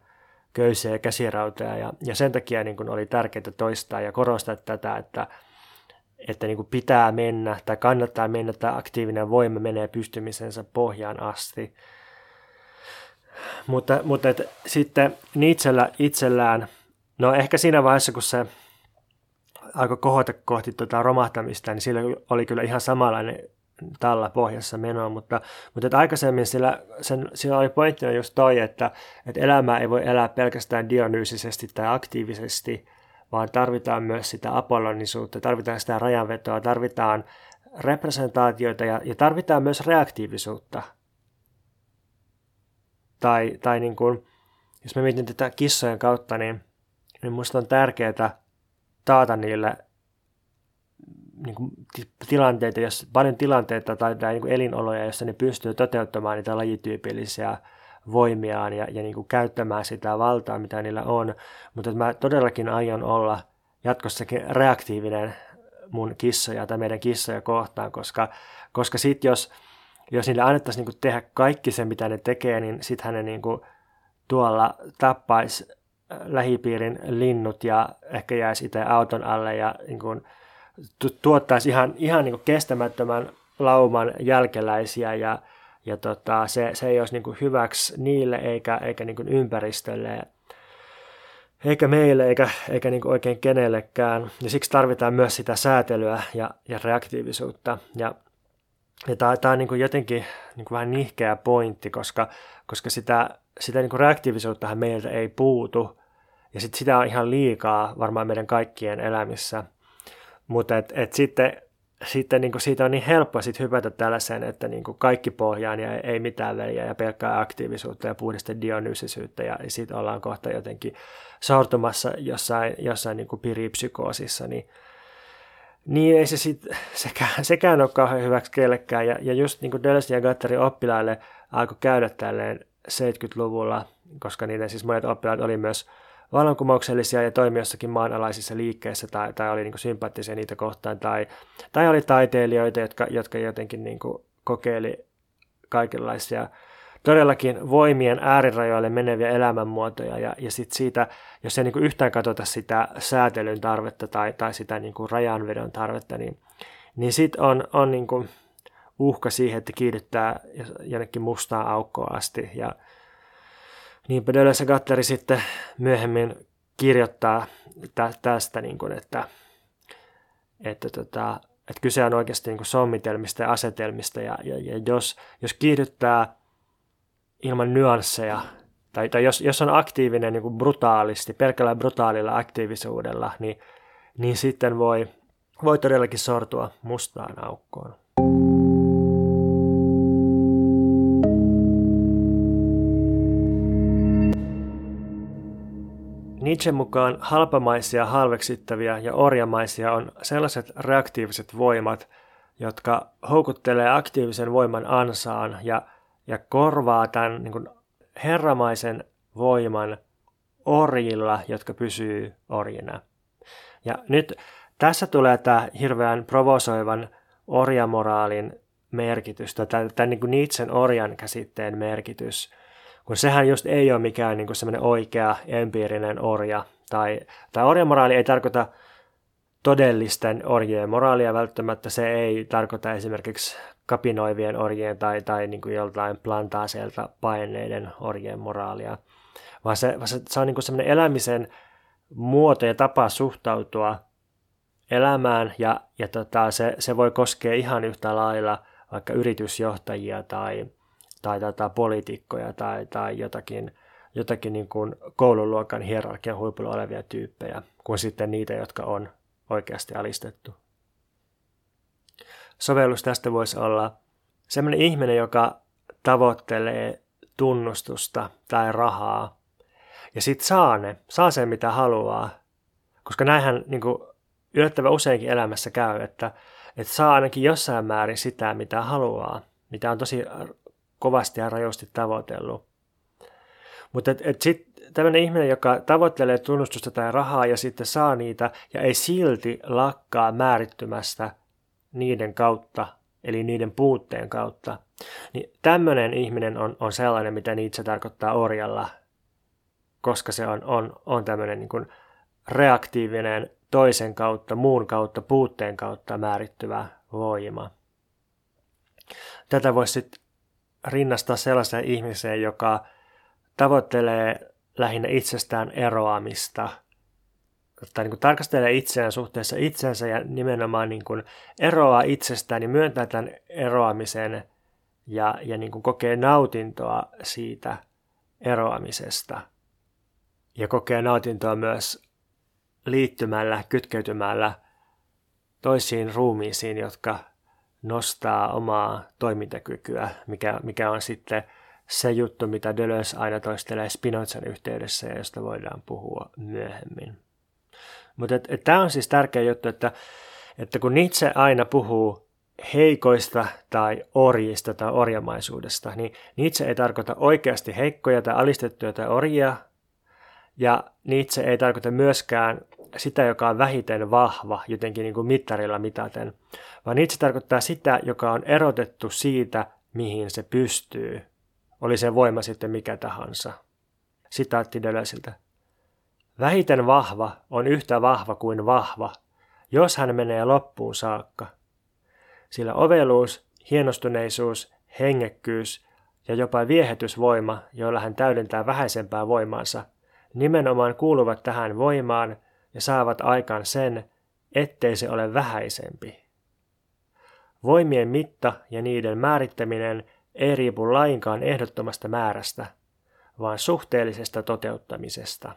[SPEAKER 1] köysiä ja käsirautoja. Ja, ja sen takia niin kuin oli tärkeää toistaa ja korostaa tätä, että, että niin kuin pitää mennä tai kannattaa mennä tai aktiivinen voima menee pystymisensä pohjaan asti. Mutta, mutta et, sitten Nietzschellä itsellään, no ehkä siinä vaiheessa, kun se alkoi kohota kohti tuota romahtamista, niin sillä oli kyllä ihan samanlainen tällä pohjassa menoa, mutta, mutta että aikaisemmin sillä, sen, sillä oli pointtina just toi, että, että elämää ei voi elää pelkästään dionyysisesti tai aktiivisesti, vaan tarvitaan myös sitä apollonisuutta, tarvitaan sitä rajanvetoa, tarvitaan representaatioita ja, ja tarvitaan myös reaktiivisuutta – tai, tai niin kuin, jos mä mietin tätä kissojen kautta, niin, niin musta on tärkeää taata niille niin kuin tilanteita, jos, paljon tilanteita tai, tai niin kuin elinoloja, joissa ne pystyy toteuttamaan niitä lajityypillisiä voimiaan ja, ja niin kuin käyttämään sitä valtaa, mitä niillä on. Mutta mä todellakin aion olla jatkossakin reaktiivinen mun kissoja tai meidän kissoja kohtaan, koska, koska sitten jos, jos niille annettaisiin niin tehdä kaikki se, mitä ne tekee, niin sittenhän ne niin kuin tuolla tappaisi äh, lähipiirin linnut ja ehkä jäisi itse auton alle ja niin kuin tuottaisi ihan, ihan niin kuin kestämättömän lauman jälkeläisiä ja, ja tota, se, se ei olisi niin hyväksi niille eikä, eikä niin ympäristölle eikä meille eikä, eikä niin oikein kenellekään. Ja siksi tarvitaan myös sitä säätelyä ja, ja reaktiivisuutta. Ja ja tämä, tämä on niin jotenkin niin vähän nihkeä pointti, koska, koska sitä, sitä niin kuin reaktiivisuuttahan meiltä ei puutu, ja sit sitä on ihan liikaa varmaan meidän kaikkien elämissä. Mutta et, et sitten, sitten niin kuin siitä on niin helppo sit hypätä tällaiseen, että niin kuin kaikki pohjaan ja ei mitään väliä ja pelkkää aktiivisuutta ja puhdista dionyysisyyttä ja siitä ollaan kohta jotenkin sortumassa jossain, jossain niin kuin piripsykoosissa, niin niin ei se sit, sekään, sekään ole kauhean hyväksi kellekään. Ja, ja just niin kuin Deleuze ja Gattarin oppilaille alkoi käydä tälleen 70-luvulla, koska niiden siis monet oppilaat oli myös vallankumouksellisia ja toimi jossakin maanalaisissa liikkeissä tai, tai oli niin kuin sympaattisia niitä kohtaan, tai, tai oli taiteilijoita, jotka, jotka jotenkin niin kuin kokeili kaikenlaisia todellakin voimien äärirajoille meneviä elämänmuotoja ja, ja sit siitä, jos ei niin kuin yhtään katsota sitä säätelyn tarvetta tai, tai sitä niin kuin rajanvedon tarvetta, niin, niin sitten on, on niin kuin uhka siihen, että kiihdyttää jonnekin mustaan aukkoon asti. Ja niinpä Deleuze Gatteri sitten myöhemmin kirjoittaa tä, tästä, niin kuin, että, että, tota, että kyse on oikeasti niin kuin sommitelmista ja asetelmista, ja, ja, ja jos, jos kiihdyttää ilman nyansseja, tai, tai jos, jos on aktiivinen niin kuin brutaalisti, pelkällä brutaalilla aktiivisuudella, niin, niin sitten voi, voi todellakin sortua mustaan aukkoon. Nietzsche mukaan halpamaisia, halveksittavia ja orjamaisia on sellaiset reaktiiviset voimat, jotka houkuttelee aktiivisen voiman ansaan ja, ja korvaa tämän niin kuin herramaisen voiman orjilla, jotka pysyy orjina. Ja nyt tässä tulee tämä hirveän provosoivan orjamoraalin merkitys, tai tämän niin Nietzschen orjan käsitteen merkitys – kun sehän just ei ole mikään niin semmoinen oikea empiirinen orja. Tai, tai orjamoraali ei tarkoita todellisten orjien moraalia välttämättä. Se ei tarkoita esimerkiksi kapinoivien orjien tai, tai niin kuin joltain plantaaseilta paineiden orjien moraalia, vaan se, se, se on niin semmoinen elämisen muoto ja tapa suhtautua elämään ja, ja tota, se, se voi koskea ihan yhtä lailla vaikka yritysjohtajia tai, tai tota, poliitikkoja tai, tai jotakin, jotakin niin kuin koululuokan hierarkian huipulla olevia tyyppejä, kuin sitten niitä, jotka on oikeasti alistettu. Sovellus tästä voisi olla sellainen ihminen, joka tavoittelee tunnustusta tai rahaa, ja sitten saa ne, saa sen mitä haluaa, koska näinhän niin kuin, yllättävän useinkin elämässä käy, että, että saa ainakin jossain määrin sitä, mitä haluaa, mitä on tosi kovasti ja rajusti tavoitellut. Mutta et, et sitten tämmöinen ihminen, joka tavoittelee tunnustusta tai rahaa ja sitten saa niitä ja ei silti lakkaa määrittymästä niiden kautta, eli niiden puutteen kautta, niin tämmöinen ihminen on, on sellainen, mitä itse tarkoittaa orjalla, koska se on, on, on tämmöinen niin reaktiivinen toisen kautta, muun kautta, puutteen kautta määrittyvä voima. Tätä voisi sitten rinnastaa sellaiseen ihmiseen, joka tavoittelee lähinnä itsestään eroamista, tai niin kuin tarkastelee itseään suhteessa itsensä ja nimenomaan niin kuin eroaa itsestään ja myöntää tämän eroamisen ja, ja niin kuin kokee nautintoa siitä eroamisesta. Ja kokee nautintoa myös liittymällä, kytkeytymällä toisiin ruumiisiin, jotka nostaa omaa toimintakykyä, mikä, mikä on sitten se juttu, mitä Deleuze aina toistelee Spinozan yhteydessä ja josta voidaan puhua myöhemmin. Mutta tämä on siis tärkeä juttu, että, että kun Nietzsche aina puhuu heikoista tai orjista tai orjamaisuudesta, niin Nietzsche ei tarkoita oikeasti heikkoja tai alistettuja tai orjia, ja Nietzsche ei tarkoita myöskään sitä, joka on vähiten vahva, jotenkin niin kuin mittarilla mitaten, vaan itse tarkoittaa sitä, joka on erotettu siitä, mihin se pystyy. Oli se voima sitten mikä tahansa. Sitaatti Deleusiltä. Vähiten vahva on yhtä vahva kuin vahva, jos hän menee loppuun saakka. Sillä oveluus, hienostuneisuus, hengekkyys ja jopa viehetysvoima, joilla hän täydentää vähäisempää voimaansa, nimenomaan kuuluvat tähän voimaan ja saavat aikaan sen, ettei se ole vähäisempi. Voimien mitta ja niiden määrittäminen ei riipu lainkaan ehdottomasta määrästä, vaan suhteellisesta toteuttamisesta.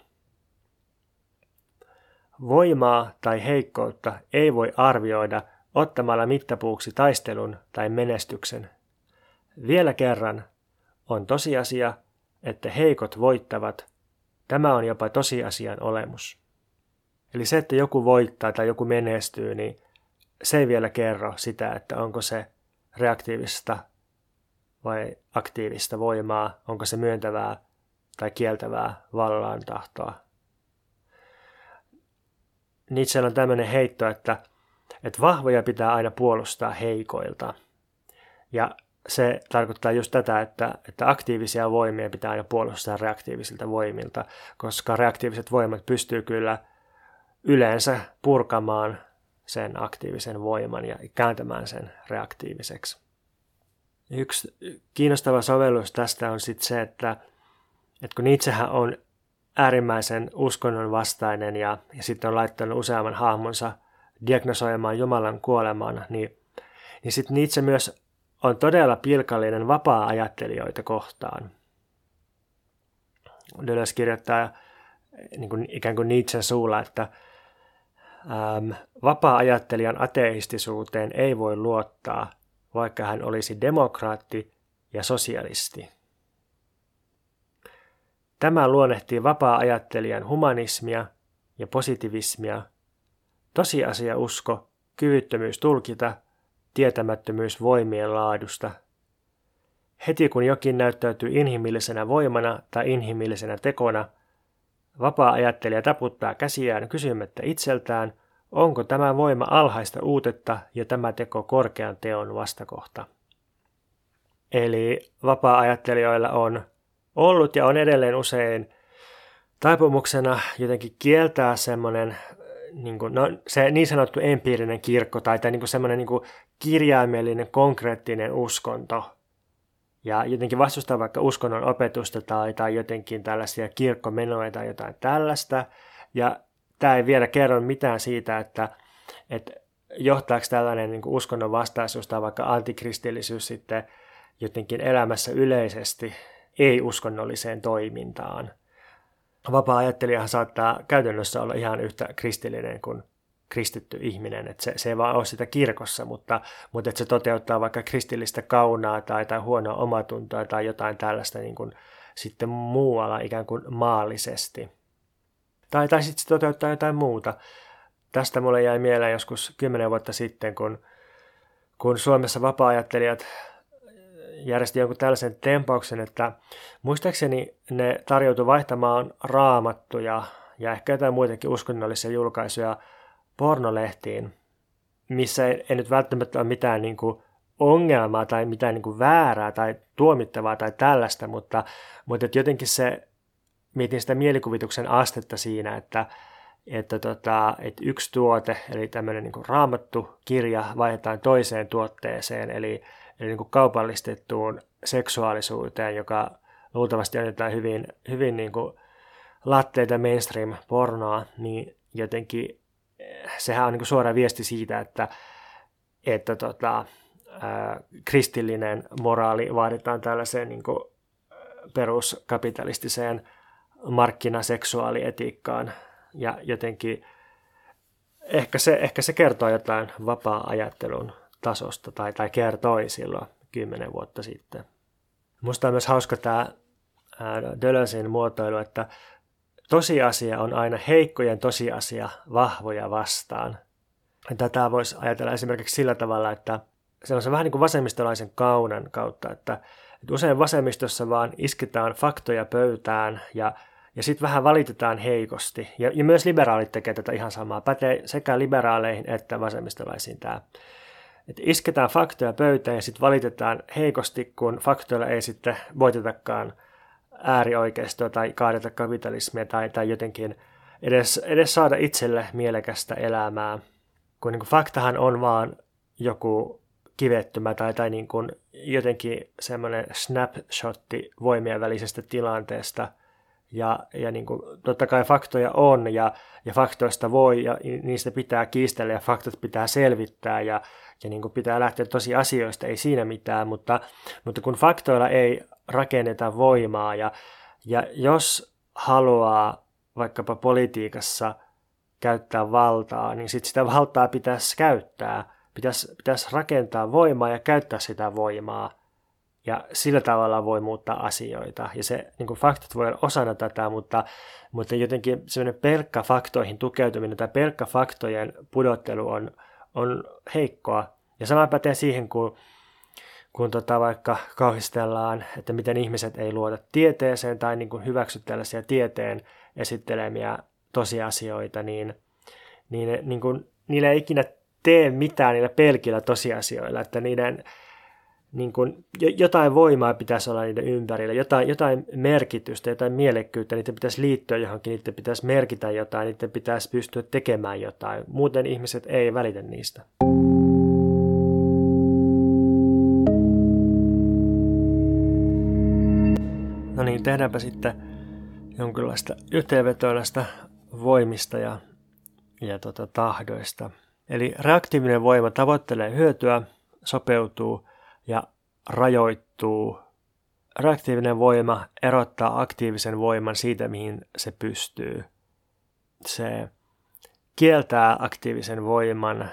[SPEAKER 1] Voimaa tai heikkoutta ei voi arvioida ottamalla mittapuuksi taistelun tai menestyksen. Vielä kerran, on tosiasia, että heikot voittavat. Tämä on jopa tosiasian olemus. Eli se, että joku voittaa tai joku menestyy, niin se ei vielä kerro sitä, että onko se reaktiivista vai aktiivista voimaa, onko se myöntävää tai kieltävää vallan tahtoa. Nietzsche on tämmöinen heitto, että, että vahvoja pitää aina puolustaa heikoilta. Ja se tarkoittaa just tätä, että, että aktiivisia voimia pitää aina puolustaa reaktiivisilta voimilta, koska reaktiiviset voimat pystyy kyllä yleensä purkamaan sen aktiivisen voiman ja kääntämään sen reaktiiviseksi. Yksi kiinnostava sovellus tästä on sitten se, että, että kun itsehän on äärimmäisen uskonnon vastainen ja, ja sitten on laittanut useamman hahmonsa diagnosoimaan Jumalan kuoleman, niin, niin sitten Nietzsche myös on todella pilkallinen vapaa-ajattelijoita kohtaan. Deleuze kirjoittaa niin kuin, ikään kuin Nietzschen suulla, että ähm, vapaa-ajattelijan ateistisuuteen ei voi luottaa, vaikka hän olisi demokraatti ja sosialisti. Tämä luonnehtii vapaa-ajattelijan humanismia ja positivismia, tosiasia-usko, kyvyttömyys tulkita, tietämättömyys voimien laadusta. Heti kun jokin näyttäytyy inhimillisenä voimana tai inhimillisenä tekona, vapaa-ajattelija taputtaa käsiään kysymättä itseltään, onko tämä voima alhaista uutetta ja tämä teko korkean teon vastakohta. Eli vapaa-ajattelijoilla on ollut ja on edelleen usein taipumuksena jotenkin kieltää semmoinen niin, kuin, no, se niin sanottu empiirinen kirkko tai, tai niin semmoinen niin kirjaimellinen, konkreettinen uskonto. Ja jotenkin vastustaa vaikka uskonnon opetusta tai, tai jotenkin tällaisia kirkkomenoja tai jotain tällaista. Ja tämä ei vielä kerro mitään siitä, että, että johtaako tällainen niin uskonnon vastaisuus tai vaikka antikristillisyys sitten jotenkin elämässä yleisesti ei-uskonnolliseen toimintaan. Vapaa-ajattelijahan saattaa käytännössä olla ihan yhtä kristillinen kuin kristitty ihminen, että se, se ei vaan ole sitä kirkossa, mutta, mutta että se toteuttaa vaikka kristillistä kaunaa tai, tai huonoa omatuntoa tai jotain tällaista niin kuin sitten muualla ikään kuin maallisesti. Tai, tai sitten se toteuttaa jotain muuta. Tästä mulle jäi mieleen joskus kymmenen vuotta sitten, kun, kun Suomessa vapaa-ajattelijat järjesti jonkun tällaisen tempauksen, että muistaakseni ne tarjoutui vaihtamaan raamattuja ja ehkä jotain muitakin uskonnollisia julkaisuja pornolehtiin, missä ei, ei nyt välttämättä ole mitään niin kuin ongelmaa tai mitään niin kuin väärää tai tuomittavaa tai tällaista, mutta, mutta että jotenkin se, mietin sitä mielikuvituksen astetta siinä, että, että, tota, että yksi tuote, eli tämmöinen niin raamattu kirja vaihdetaan toiseen tuotteeseen, eli eli niin kuin kaupallistettuun seksuaalisuuteen, joka luultavasti on jotain hyvin, hyvin niin kuin latteita mainstream-pornoa, niin jotenkin sehän on niin suora viesti siitä, että, että tota, kristillinen moraali vaaditaan tällaiseen niin kuin peruskapitalistiseen markkinaseksuaalietiikkaan ja jotenkin ehkä se, ehkä se kertoo jotain vapaa-ajattelun tasosta tai, tai kertoi silloin kymmenen vuotta sitten. Musta on myös hauska tämä Dölösin muotoilu, että tosiasia on aina heikkojen tosiasia vahvoja vastaan. Tätä voisi ajatella esimerkiksi sillä tavalla, että se on se vähän niin kuin vasemmistolaisen kaunan kautta, että, että usein vasemmistossa vaan isketään faktoja pöytään ja, ja sitten vähän valitetaan heikosti. Ja, ja myös liberaalit tekevät tätä ihan samaa. Pätee sekä liberaaleihin että vasemmistolaisiin tämä että isketään faktoja pöytään ja sitten valitetaan heikosti, kun faktoilla ei sitten voitetakaan äärioikeistoa tai kaadeta kapitalismia tai, tai jotenkin edes, edes saada itselle mielekästä elämää. Kun niin kuin faktahan on vaan joku kivettymä tai, tai niin kuin jotenkin semmoinen snapshotti voimien välisestä tilanteesta – ja, ja niin kuin, totta kai faktoja on ja, ja faktoista voi ja niistä pitää kiistellä ja faktat pitää selvittää ja, ja niin kuin pitää lähteä tosi asioista, ei siinä mitään, mutta, mutta kun faktoilla ei rakenneta voimaa ja, ja jos haluaa vaikkapa politiikassa käyttää valtaa, niin sit sitä valtaa pitäisi käyttää, pitäisi, pitäisi rakentaa voimaa ja käyttää sitä voimaa ja sillä tavalla voi muuttaa asioita. Ja se niin kuin faktat voi olla osana tätä, mutta, mutta jotenkin semmoinen pelkkä faktoihin tukeutuminen tai pelkkä faktojen pudottelu on, on heikkoa. Ja sama pätee siihen, kun, kun tota vaikka kauhistellaan, että miten ihmiset ei luota tieteeseen tai niin kuin hyväksy tällaisia tieteen esittelemiä tosiasioita, niin, niin, niin kuin, niillä ei ikinä tee mitään niillä pelkillä tosiasioilla, että niiden niin kuin, jotain voimaa pitäisi olla niiden ympärillä, jotain, jotain merkitystä, jotain mielekkyyttä, niiden pitäisi liittyä johonkin, niiden pitäisi merkitä jotain, niiden pitäisi pystyä tekemään jotain. Muuten ihmiset ei välitä niistä. No niin, tehdäänpä sitten jonkinlaista yhteenvetoa näistä voimista ja, ja tota, tahdoista. Eli reaktiivinen voima tavoittelee hyötyä, sopeutuu ja rajoittuu. Reaktiivinen voima erottaa aktiivisen voiman siitä, mihin se pystyy. Se kieltää aktiivisen voiman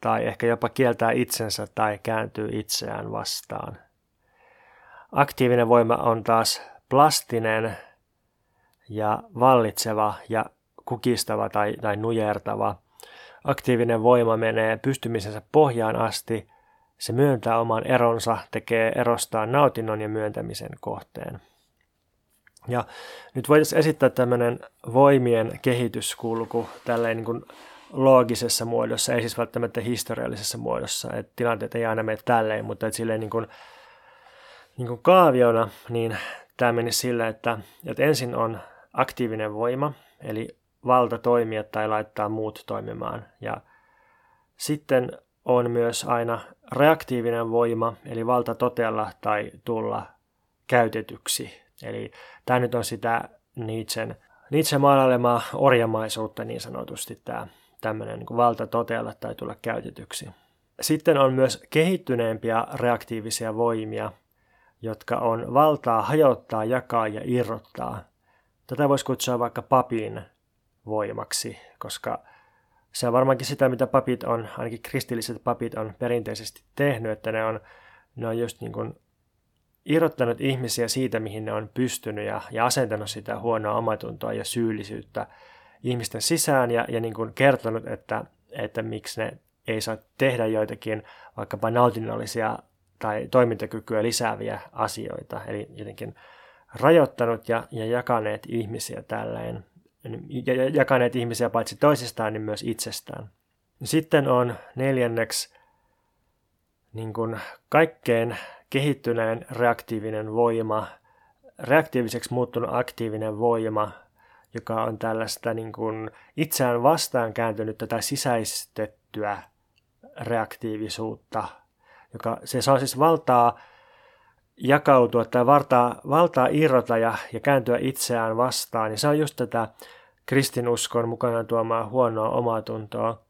[SPEAKER 1] tai ehkä jopa kieltää itsensä tai kääntyy itseään vastaan. Aktiivinen voima on taas plastinen ja vallitseva ja kukistava tai, tai nujertava. Aktiivinen voima menee pystymisensä pohjaan asti se myöntää oman eronsa, tekee erostaan nautinnon ja myöntämisen kohteen. Ja nyt voitaisiin esittää tämmöinen voimien kehityskulku tälleen niin kuin loogisessa muodossa, ei siis välttämättä historiallisessa muodossa, että tilanteet ei aina mene tälleen, mutta että silleen niin kuin, niin kuin kaaviona, niin tämä meni sillä, että, että ensin on aktiivinen voima, eli valta toimia tai laittaa muut toimimaan, ja sitten on myös aina reaktiivinen voima, eli valta totella tai tulla käytetyksi. Eli tämä nyt on sitä Nietzschen, Nietzsche maalailemaa orjamaisuutta niin sanotusti, tämä tämmöinen niin valta totella tai tulla käytetyksi. Sitten on myös kehittyneempiä reaktiivisia voimia, jotka on valtaa hajottaa, jakaa ja irrottaa. Tätä voisi kutsua vaikka papin voimaksi, koska se on varmaankin sitä, mitä papit on, ainakin kristilliset papit on perinteisesti tehnyt, että ne on, ne on just niin kuin irrottanut ihmisiä siitä, mihin ne on pystynyt ja, ja asentanut sitä huonoa omatuntoa ja syyllisyyttä ihmisten sisään ja, ja niin kuin kertonut, että, että miksi ne ei saa tehdä joitakin vaikkapa nautinnollisia tai toimintakykyä lisääviä asioita. Eli jotenkin rajoittanut ja, ja jakaneet ihmisiä tälleen ja jakaneet ihmisiä paitsi toisistaan, niin myös itsestään. Sitten on neljänneksi niin kuin kaikkein kehittyneen reaktiivinen voima, reaktiiviseksi muuttunut aktiivinen voima, joka on tällaista niin kuin itseään vastaan kääntynyttä tai sisäistettyä reaktiivisuutta, joka se saa siis valtaa jakautua tai valtaa, valtaa irrota ja, ja kääntyä itseään vastaan, niin se on just tätä kristinuskon mukana tuomaa huonoa omatuntoa.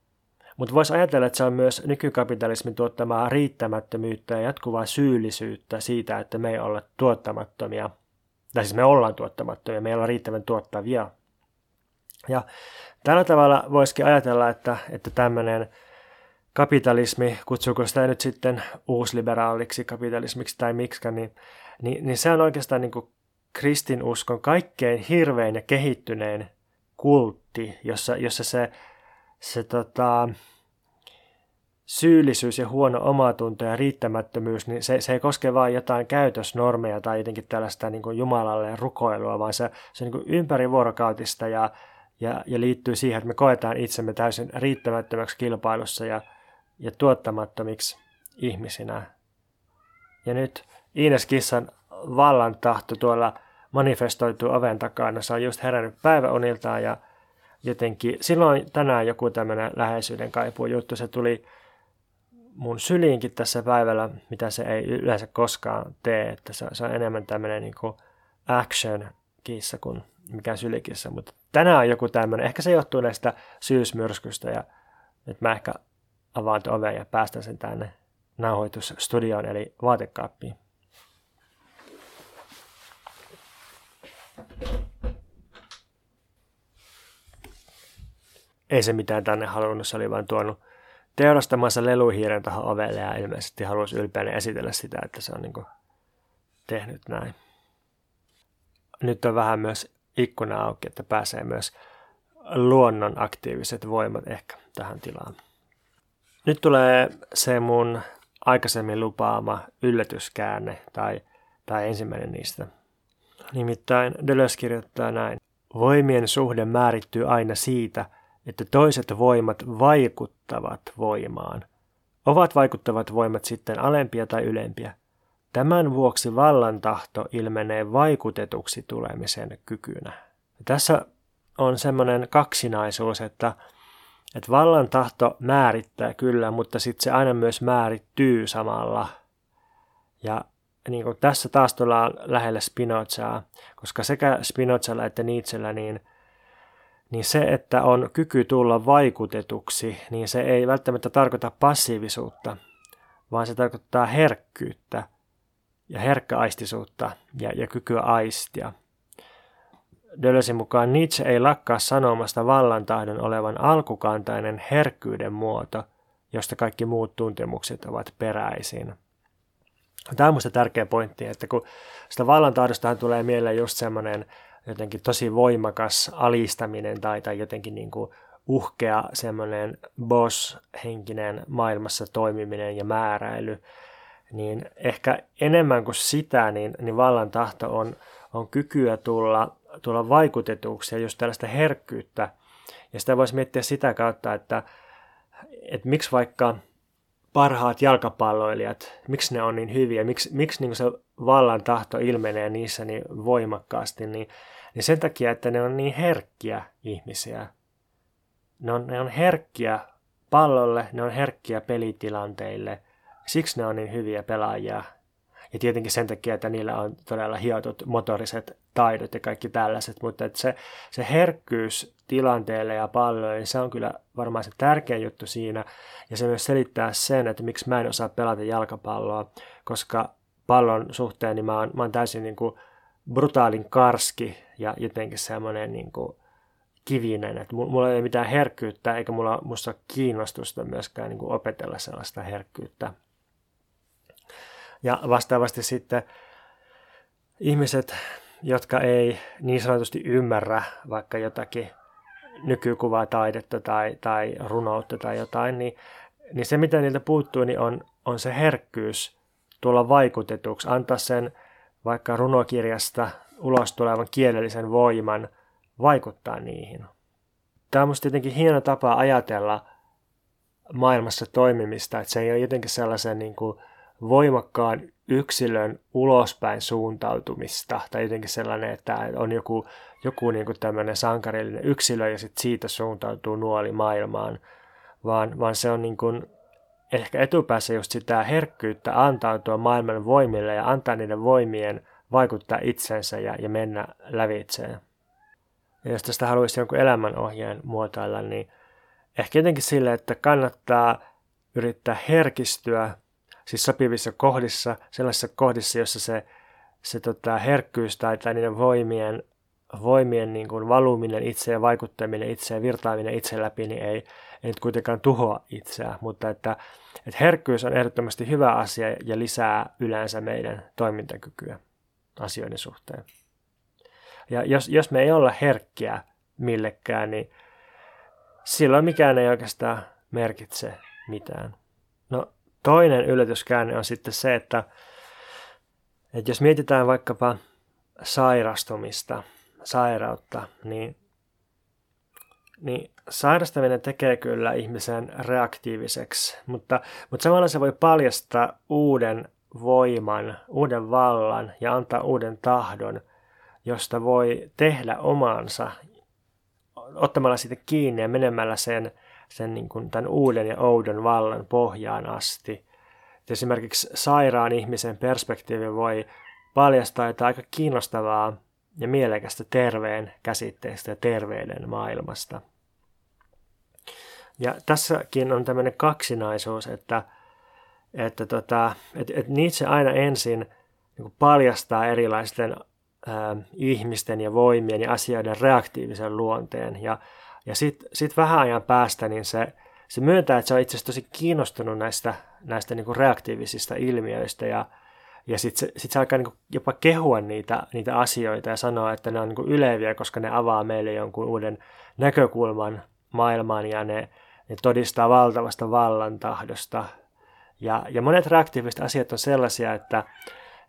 [SPEAKER 1] Mutta voisi ajatella, että se on myös nykykapitalismin tuottamaa riittämättömyyttä ja jatkuvaa syyllisyyttä siitä, että me ei olla tuottamattomia. Tai siis me ollaan tuottamattomia, me ei olla riittävän tuottavia. Ja tällä tavalla voisikin ajatella, että, että tämmöinen kapitalismi, kutsuuko sitä nyt sitten uusliberaaliksi kapitalismiksi tai miksi, niin, niin, niin se on oikeastaan niin kuin kristinuskon kaikkein hirvein ja kehittynein kultti, jossa, jossa se, se tota, syyllisyys ja huono omatunto ja riittämättömyys, niin se, se ei koske vain jotain käytösnormeja tai jotenkin tällaista niin kuin Jumalalle rukoilua, vaan se, se on niin ympärivuorokautista ja, ja, ja liittyy siihen, että me koetaan itsemme täysin riittämättömäksi kilpailussa ja ja tuottamattomiksi ihmisinä. Ja nyt Ines Kissan vallan tahto tuolla manifestoituu oven takana. Se on just herännyt päiväuniltaan ja jotenkin silloin tänään joku tämmöinen läheisyyden kaipuu juttu. Se tuli mun syliinkin tässä päivällä, mitä se ei yleensä koskaan tee. Että se, se on enemmän tämmöinen niin action kissa kuin mikään sylikissa. Mutta tänään on joku tämmöinen, ehkä se johtuu näistä syysmyrskystä ja nyt mä ehkä avaan oven ja päästän sen tänne nauhoitusstudioon eli vaatekaappiin. Ei se mitään tänne halunnut, se oli vain tuonut teurastamansa leluhiiren tuohon ovelle ja ilmeisesti halusi ylpeänä esitellä sitä, että se on niin tehnyt näin. Nyt on vähän myös ikkuna auki, että pääsee myös luonnon aktiiviset voimat ehkä tähän tilaan. Nyt tulee se mun aikaisemmin lupaama yllätyskäänne tai, tai ensimmäinen niistä. Nimittäin Deleuze kirjoittaa näin. Voimien suhde määrittyy aina siitä, että toiset voimat vaikuttavat voimaan. Ovat vaikuttavat voimat sitten alempia tai ylempiä, Tämän vuoksi vallantahto ilmenee vaikutetuksi tulemisen kykynä. Tässä on semmoinen kaksinaisuus, että, että vallantahto määrittää kyllä, mutta sitten se aina myös määrittyy samalla. Ja niin kuin tässä taas tullaan lähelle Spinozaa, koska sekä Spinozalla että Nietzschellä niin, niin se, että on kyky tulla vaikutetuksi, niin se ei välttämättä tarkoita passiivisuutta, vaan se tarkoittaa herkkyyttä ja herkkäaistisuutta ja, ja kykyä aistia. Dölösin mukaan Nietzsche ei lakkaa sanomasta vallantahdon olevan alkukantainen herkkyyden muoto, josta kaikki muut tuntemukset ovat peräisin. Tämä on minusta tärkeä pointti, että kun sitä vallantahdostahan tulee mieleen just semmoinen jotenkin tosi voimakas alistaminen tai, tai jotenkin niin kuin uhkea semmoinen boss-henkinen maailmassa toimiminen ja määräily, niin ehkä enemmän kuin sitä, niin, niin vallan tahto on, on kykyä tulla, tulla vaikutetuksi ja just tällaista herkkyyttä. Ja sitä voisi miettiä sitä kautta, että, että miksi vaikka parhaat jalkapalloilijat, miksi ne on niin hyviä, miksi, miksi niin se vallan tahto ilmenee niissä niin voimakkaasti, niin, niin sen takia, että ne on niin herkkiä ihmisiä. Ne on, ne on herkkiä pallolle, ne on herkkiä pelitilanteille – Siksi ne on niin hyviä pelaajia. Ja tietenkin sen takia, että niillä on todella hiotut motoriset taidot ja kaikki tällaiset, mutta että se, se herkkyys tilanteelle ja palloille, niin se on kyllä varmaan se tärkein juttu siinä. Ja se myös selittää sen, että miksi mä en osaa pelata jalkapalloa, koska pallon suhteen niin mä oon, mä oon täysin niin kuin brutaalin karski ja jotenkin semmoinen niin kivinen, että mulla ei ole mitään herkkyyttä eikä mulla musta kiinnostusta myöskään niin kuin opetella sellaista herkkyyttä. Ja vastaavasti sitten ihmiset, jotka ei niin sanotusti ymmärrä vaikka jotakin nykykuvaa taidetta tai, tai runoutta tai jotain, niin, niin se mitä niiltä puuttuu niin on, on se herkkyys tulla vaikutetuksi, antaa sen vaikka runokirjasta ulos tulevan kielellisen voiman vaikuttaa niihin. Tämä on minusta jotenkin hieno tapa ajatella maailmassa toimimista, että se ei ole jotenkin sellaisen niin kuin voimakkaan yksilön ulospäin suuntautumista tai jotenkin sellainen, että on joku, joku niin kuin tämmöinen sankarillinen yksilö ja sitten siitä suuntautuu nuoli maailmaan, vaan, vaan se on niin kuin ehkä etupäässä just sitä herkkyyttä antautua maailman voimille ja antaa niiden voimien vaikuttaa itsensä ja, ja mennä lävitseen. Ja jos tästä haluaisi jonkun elämänohjeen muotoilla, niin ehkä jotenkin sille, että kannattaa yrittää herkistyä siis sopivissa kohdissa, sellaisissa kohdissa, jossa se, se tota, herkkyys tai, tai niiden voimien, voimien niin kuin valuminen itse ja vaikuttaminen itse ja virtaaminen itse läpi, niin ei, ei nyt kuitenkaan tuhoa itseä, mutta että, että herkkyys on ehdottomasti hyvä asia ja lisää yleensä meidän toimintakykyä asioiden suhteen. Ja jos, jos me ei olla herkkiä millekään, niin silloin mikään ei oikeastaan merkitse mitään. Toinen yllätyskäänne on sitten se, että, että jos mietitään vaikkapa sairastumista, sairautta, niin, niin sairastaminen tekee kyllä ihmisen reaktiiviseksi, mutta, mutta samalla se voi paljastaa uuden voiman, uuden vallan ja antaa uuden tahdon, josta voi tehdä omansa ottamalla siitä kiinni ja menemällä sen sen niin kuin tämän uuden ja oudon vallan pohjaan asti. Et esimerkiksi sairaan ihmisen perspektiivi voi paljastaa jotain aika kiinnostavaa ja mielekästä terveen käsitteestä ja terveyden maailmasta. Ja tässäkin on tämmöinen kaksinaisuus, että, että, tota, että, että Nietzsche aina ensin niin paljastaa erilaisten ihmisten ja voimien ja asioiden reaktiivisen luonteen ja ja sitten sit vähän ajan päästä niin se, se myöntää, että se on itse asiassa tosi kiinnostunut näistä, näistä niin kuin reaktiivisista ilmiöistä ja, ja sitten se, sit se alkaa niin jopa kehua niitä, niitä asioita ja sanoa, että ne on niin yleviä, koska ne avaa meille jonkun uuden näkökulman maailmaan ja ne, ne todistaa valtavasta vallantahdosta. Ja, ja monet reaktiiviset asiat on sellaisia, että,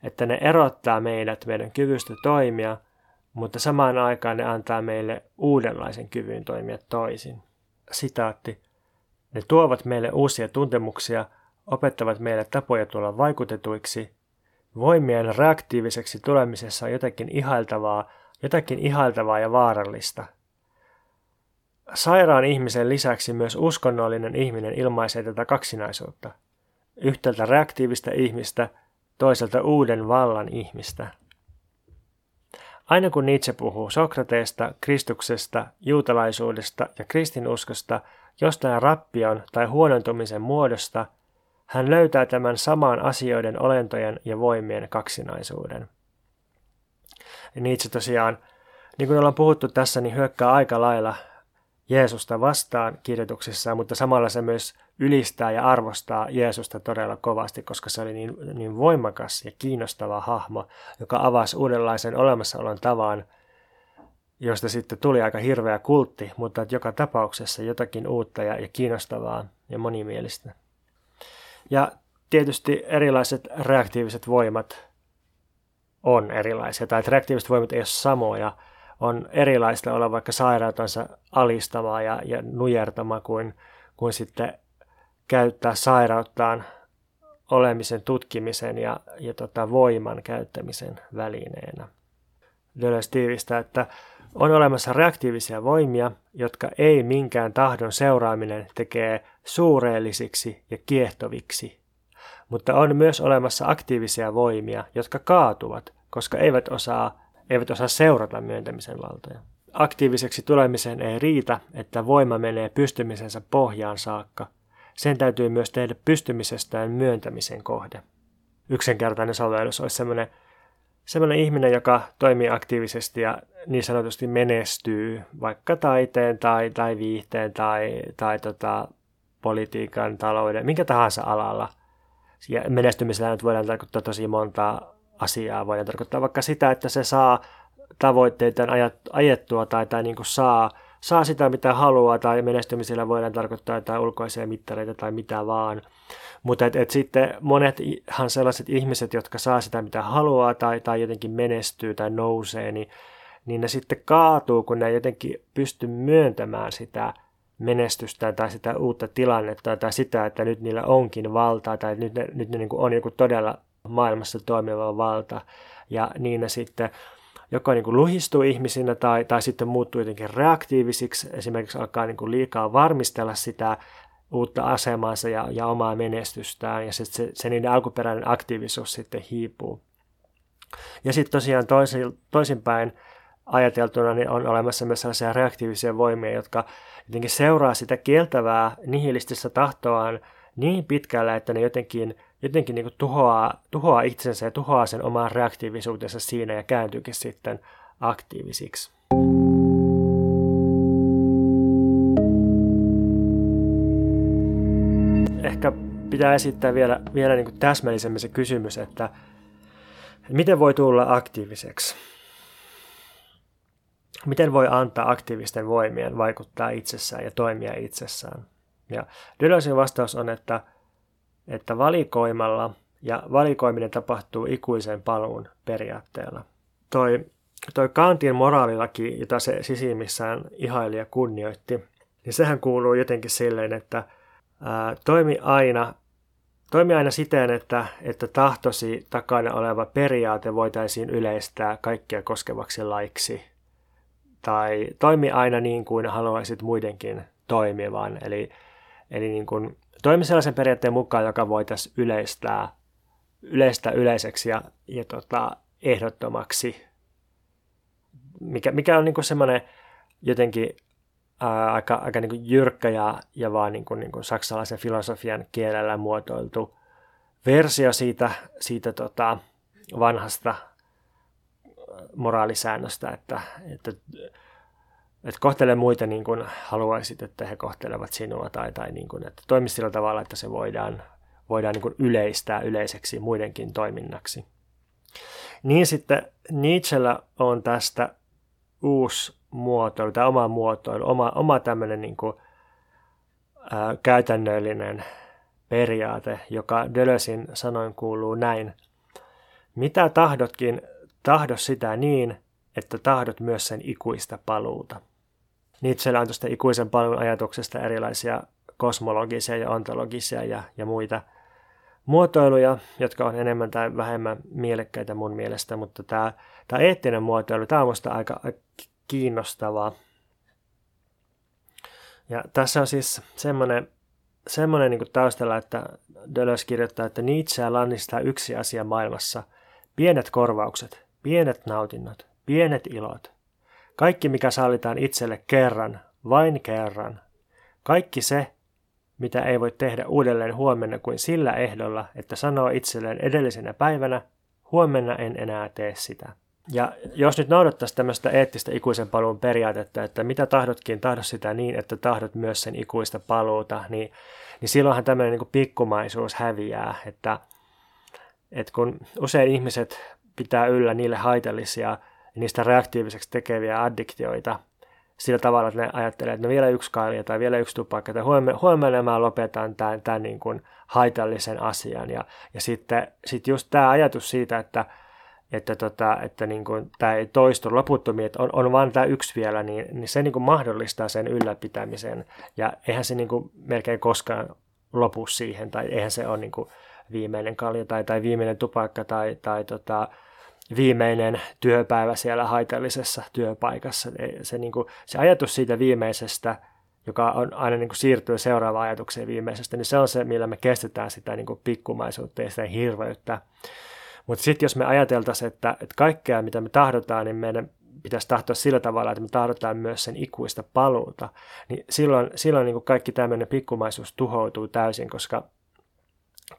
[SPEAKER 1] että ne erottaa meidät meidän kyvystä toimia – mutta samaan aikaan ne antaa meille uudenlaisen kyvyn toimia toisin. Sitaatti. Ne tuovat meille uusia tuntemuksia, opettavat meille tapoja tulla vaikutetuiksi, voimien reaktiiviseksi tulemisessa on jotakin ihailtavaa, jotakin ihailtavaa ja vaarallista. Sairaan ihmisen lisäksi myös uskonnollinen ihminen ilmaisee tätä kaksinaisuutta. Yhtäältä reaktiivista ihmistä, toiselta uuden vallan ihmistä. Aina kun Nietzsche puhuu Sokrateesta, Kristuksesta, juutalaisuudesta ja kristinuskosta jostain rappion tai huonontumisen muodosta, hän löytää tämän saman asioiden olentojen ja voimien kaksinaisuuden. Nietzsche tosiaan, niin kuin ollaan puhuttu tässä, niin hyökkää aika lailla Jeesusta vastaan kirjoituksissa, mutta samalla se myös ylistää ja arvostaa Jeesusta todella kovasti, koska se oli niin, niin voimakas ja kiinnostava hahmo, joka avasi uudenlaisen olemassaolon tavan, josta sitten tuli aika hirveä kultti, mutta joka tapauksessa jotakin uutta ja, ja kiinnostavaa ja monimielistä. Ja tietysti erilaiset reaktiiviset voimat on erilaisia, tai reaktiiviset voimat ei ole samoja, on erilaista olla vaikka sairautensa alistamaa ja, ja nujertama kuin, kuin sitten käyttää sairauttaan olemisen tutkimisen ja, ja tota voiman käyttämisen välineenä. Deleuze tiivistää, että on olemassa reaktiivisia voimia, jotka ei minkään tahdon seuraaminen tekee suureellisiksi ja kiehtoviksi. Mutta on myös olemassa aktiivisia voimia, jotka kaatuvat, koska eivät osaa, eivät osaa seurata myöntämisen valtoja. Aktiiviseksi tulemiseen ei riitä, että voima menee pystymisensä pohjaan saakka. Sen täytyy myös tehdä pystymisestään myöntämisen kohde. Yksinkertainen sovellus olisi sellainen sellainen ihminen, joka toimii aktiivisesti ja niin sanotusti menestyy vaikka taiteen tai, tai viihteen tai, tai tota, politiikan, talouden, minkä tahansa alalla. Ja menestymisellä nyt voidaan tarkoittaa tosi montaa asiaa. Voidaan tarkoittaa vaikka sitä, että se saa tavoitteitaan ajettua tai, tai niin kuin saa, saa sitä mitä haluaa tai menestymisellä voidaan tarkoittaa jotain ulkoisia mittareita tai mitä vaan. Mutta et, et sitten monethan sellaiset ihmiset, jotka saa sitä mitä haluaa tai, tai jotenkin menestyy tai nousee, niin, niin ne sitten kaatuu, kun ne jotenkin pysty myöntämään sitä menestystä tai sitä uutta tilannetta tai sitä, että nyt niillä onkin valtaa tai nyt ne, nyt ne niin on joku todella maailmassa toimiva valta. Ja niin ne sitten joko niin kuin luhistuu ihmisinä tai, tai sitten muuttuu jotenkin reaktiivisiksi, esimerkiksi alkaa niin kuin liikaa varmistella sitä uutta asemansa ja, ja omaa menestystään, ja se, se, se niiden alkuperäinen aktiivisuus sitten hiipuu. Ja sitten tosiaan toisin, toisinpäin ajateltuna niin on olemassa myös sellaisia reaktiivisia voimia, jotka jotenkin seuraa sitä kieltävää nihilististä tahtoaan niin pitkälle, että ne jotenkin, jotenkin niin tuhoaa, tuhoaa itsensä ja tuhoaa sen oman reaktiivisuutensa siinä ja kääntyykin sitten aktiivisiksi. ehkä pitää esittää vielä, vielä niin kuin täsmällisemmin se kysymys, että miten voi tulla aktiiviseksi? Miten voi antaa aktiivisten voimien vaikuttaa itsessään ja toimia itsessään? Ja Deleuzein vastaus on, että, että valikoimalla ja valikoiminen tapahtuu ikuisen paluun periaatteella. Toi, toi Kantin moraalilaki, jota se sisimmissään ihaili ja kunnioitti, niin sehän kuuluu jotenkin silleen, että – toimi aina, toimi aina siten, että, että tahtosi takana oleva periaate voitaisiin yleistää kaikkia koskevaksi laiksi. Tai toimi aina niin kuin haluaisit muidenkin toimivan. Eli, eli niin kuin, toimi sellaisen periaatteen mukaan, joka voitaisiin yleistää, yleistää yleiseksi ja, ja tota, ehdottomaksi. Mikä, mikä on niin semmoinen jotenkin ää, aika, aika niin jyrkkä ja, ja vaan niin kuin, niin kuin saksalaisen filosofian kielellä muotoiltu versio siitä, siitä tota, vanhasta moraalisäännöstä, että, että, että kohtele muita niin kuin haluaisit, että he kohtelevat sinua tai, tai niin kuin, että toimi sillä tavalla, että se voidaan, voidaan niin kuin yleistää yleiseksi muidenkin toiminnaksi. Niin sitten Nietzschellä on tästä uusi muotoilu tai oma muotoilu, oma, oma tämmöinen niin kuin, ää, käytännöllinen periaate, joka Dölösin sanoin kuuluu näin. Mitä tahdotkin, tahdo sitä niin, että tahdot myös sen ikuista paluuta. Nietzschellä on tuosta ikuisen paluun ajatuksesta erilaisia kosmologisia ja ontologisia ja, ja muita, muotoiluja, jotka on enemmän tai vähemmän mielekkäitä mun mielestä, mutta tämä, tämä eettinen muotoilu, tämä on musta aika kiinnostavaa. Ja tässä on siis semmoinen, semmoinen niin taustalla, että Deleuze kirjoittaa, että Nietzscheä lannistaa yksi asia maailmassa. Pienet korvaukset, pienet nautinnot, pienet ilot. Kaikki, mikä sallitaan itselle kerran, vain kerran. Kaikki se, mitä ei voi tehdä uudelleen huomenna kuin sillä ehdolla, että sanoo itselleen edellisenä päivänä, huomenna en enää tee sitä. Ja jos nyt noudattaisi tämmöistä eettistä ikuisen paluun periaatetta, että mitä tahdotkin, tahdo sitä niin, että tahdot myös sen ikuista paluuta, niin, niin silloinhan tämmöinen niin pikkumaisuus häviää, että, että kun usein ihmiset pitää yllä niille haitallisia niistä reaktiiviseksi tekeviä addiktioita, sillä tavalla, että ne ajattelee, että no vielä yksi kalja tai vielä yksi tupakka, tai huomenna, mä lopetan tämän, tämän niin kuin haitallisen asian. Ja, ja sitten sit just tämä ajatus siitä, että, että, tota, että niin kuin, tämä ei toistu loputtomiin, että on, on vain tämä yksi vielä, niin, niin se niin kuin mahdollistaa sen ylläpitämisen. Ja eihän se niin kuin melkein koskaan lopu siihen, tai eihän se ole niin kuin viimeinen kalja tai, tai viimeinen tupakka tai, tai tota, viimeinen työpäivä siellä haitallisessa työpaikassa. Se, niin kuin, se ajatus siitä viimeisestä, joka on aina niin kuin siirtyy seuraavaan ajatukseen viimeisestä, niin se on se, millä me kestetään sitä niin kuin pikkumaisuutta ja sitä hirveyttä. Mutta sitten jos me ajateltaisiin, että, että kaikkea mitä me tahdotaan, niin meidän pitäisi tahtoa sillä tavalla, että me tahdotaan myös sen ikuista paluuta, niin silloin, silloin niin kuin kaikki tämmöinen pikkumaisuus tuhoutuu täysin, koska,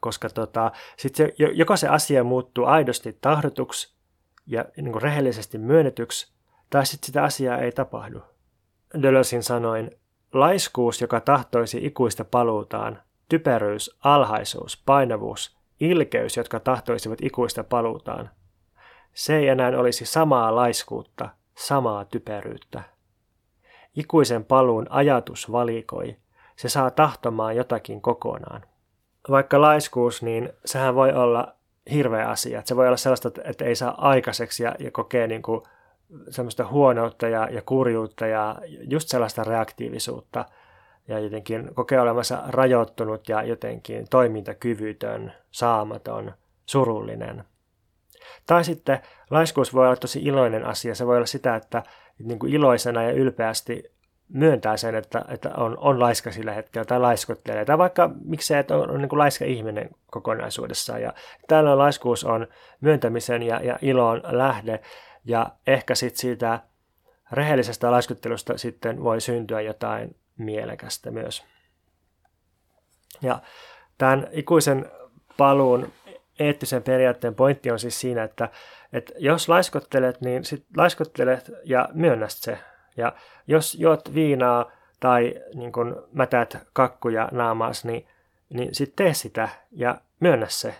[SPEAKER 1] koska tota, sit se, joko se asia muuttuu aidosti tahdotuksi, ja niin kuin rehellisesti myönnetyksi, tai sitten sitä asiaa ei tapahdu. Dölösin sanoin, laiskuus, joka tahtoisi ikuista paluutaan, typeryys, alhaisuus, painavuus, ilkeys, jotka tahtoisivat ikuista paluutaan. Se ei enää olisi samaa laiskuutta, samaa typeryyttä. Ikuisen paluun ajatus valikoi, se saa tahtomaan jotakin kokonaan. Vaikka laiskuus, niin sehän voi olla hirveä asia. Että se voi olla sellaista, että ei saa aikaiseksi ja, ja kokee niin kuin semmoista huonoutta ja, ja kurjuutta ja just sellaista reaktiivisuutta ja jotenkin kokee olemassa rajoittunut ja jotenkin toimintakyvytön, saamaton, surullinen. Tai sitten laiskuus voi olla tosi iloinen asia. Se voi olla sitä, että niin kuin iloisena ja ylpeästi myöntää sen, että, että on, on laiska sillä hetkellä tai laiskottelee. Tai vaikka miksei, että on, on niin kuin laiska ihminen kokonaisuudessaan. Ja tällöin laiskuus on myöntämisen ja, ja ilon lähde. Ja ehkä sitten siitä rehellisestä laiskuttelusta sitten voi syntyä jotain mielekästä myös. Ja tämän ikuisen paluun eettisen periaatteen pointti on siis siinä, että, että jos laiskottelet, niin sit laiskottelet ja myönnät se ja jos juot viinaa tai niin kun mätät kakkuja naamaas, niin, niin sitten tee sitä ja myönnä se.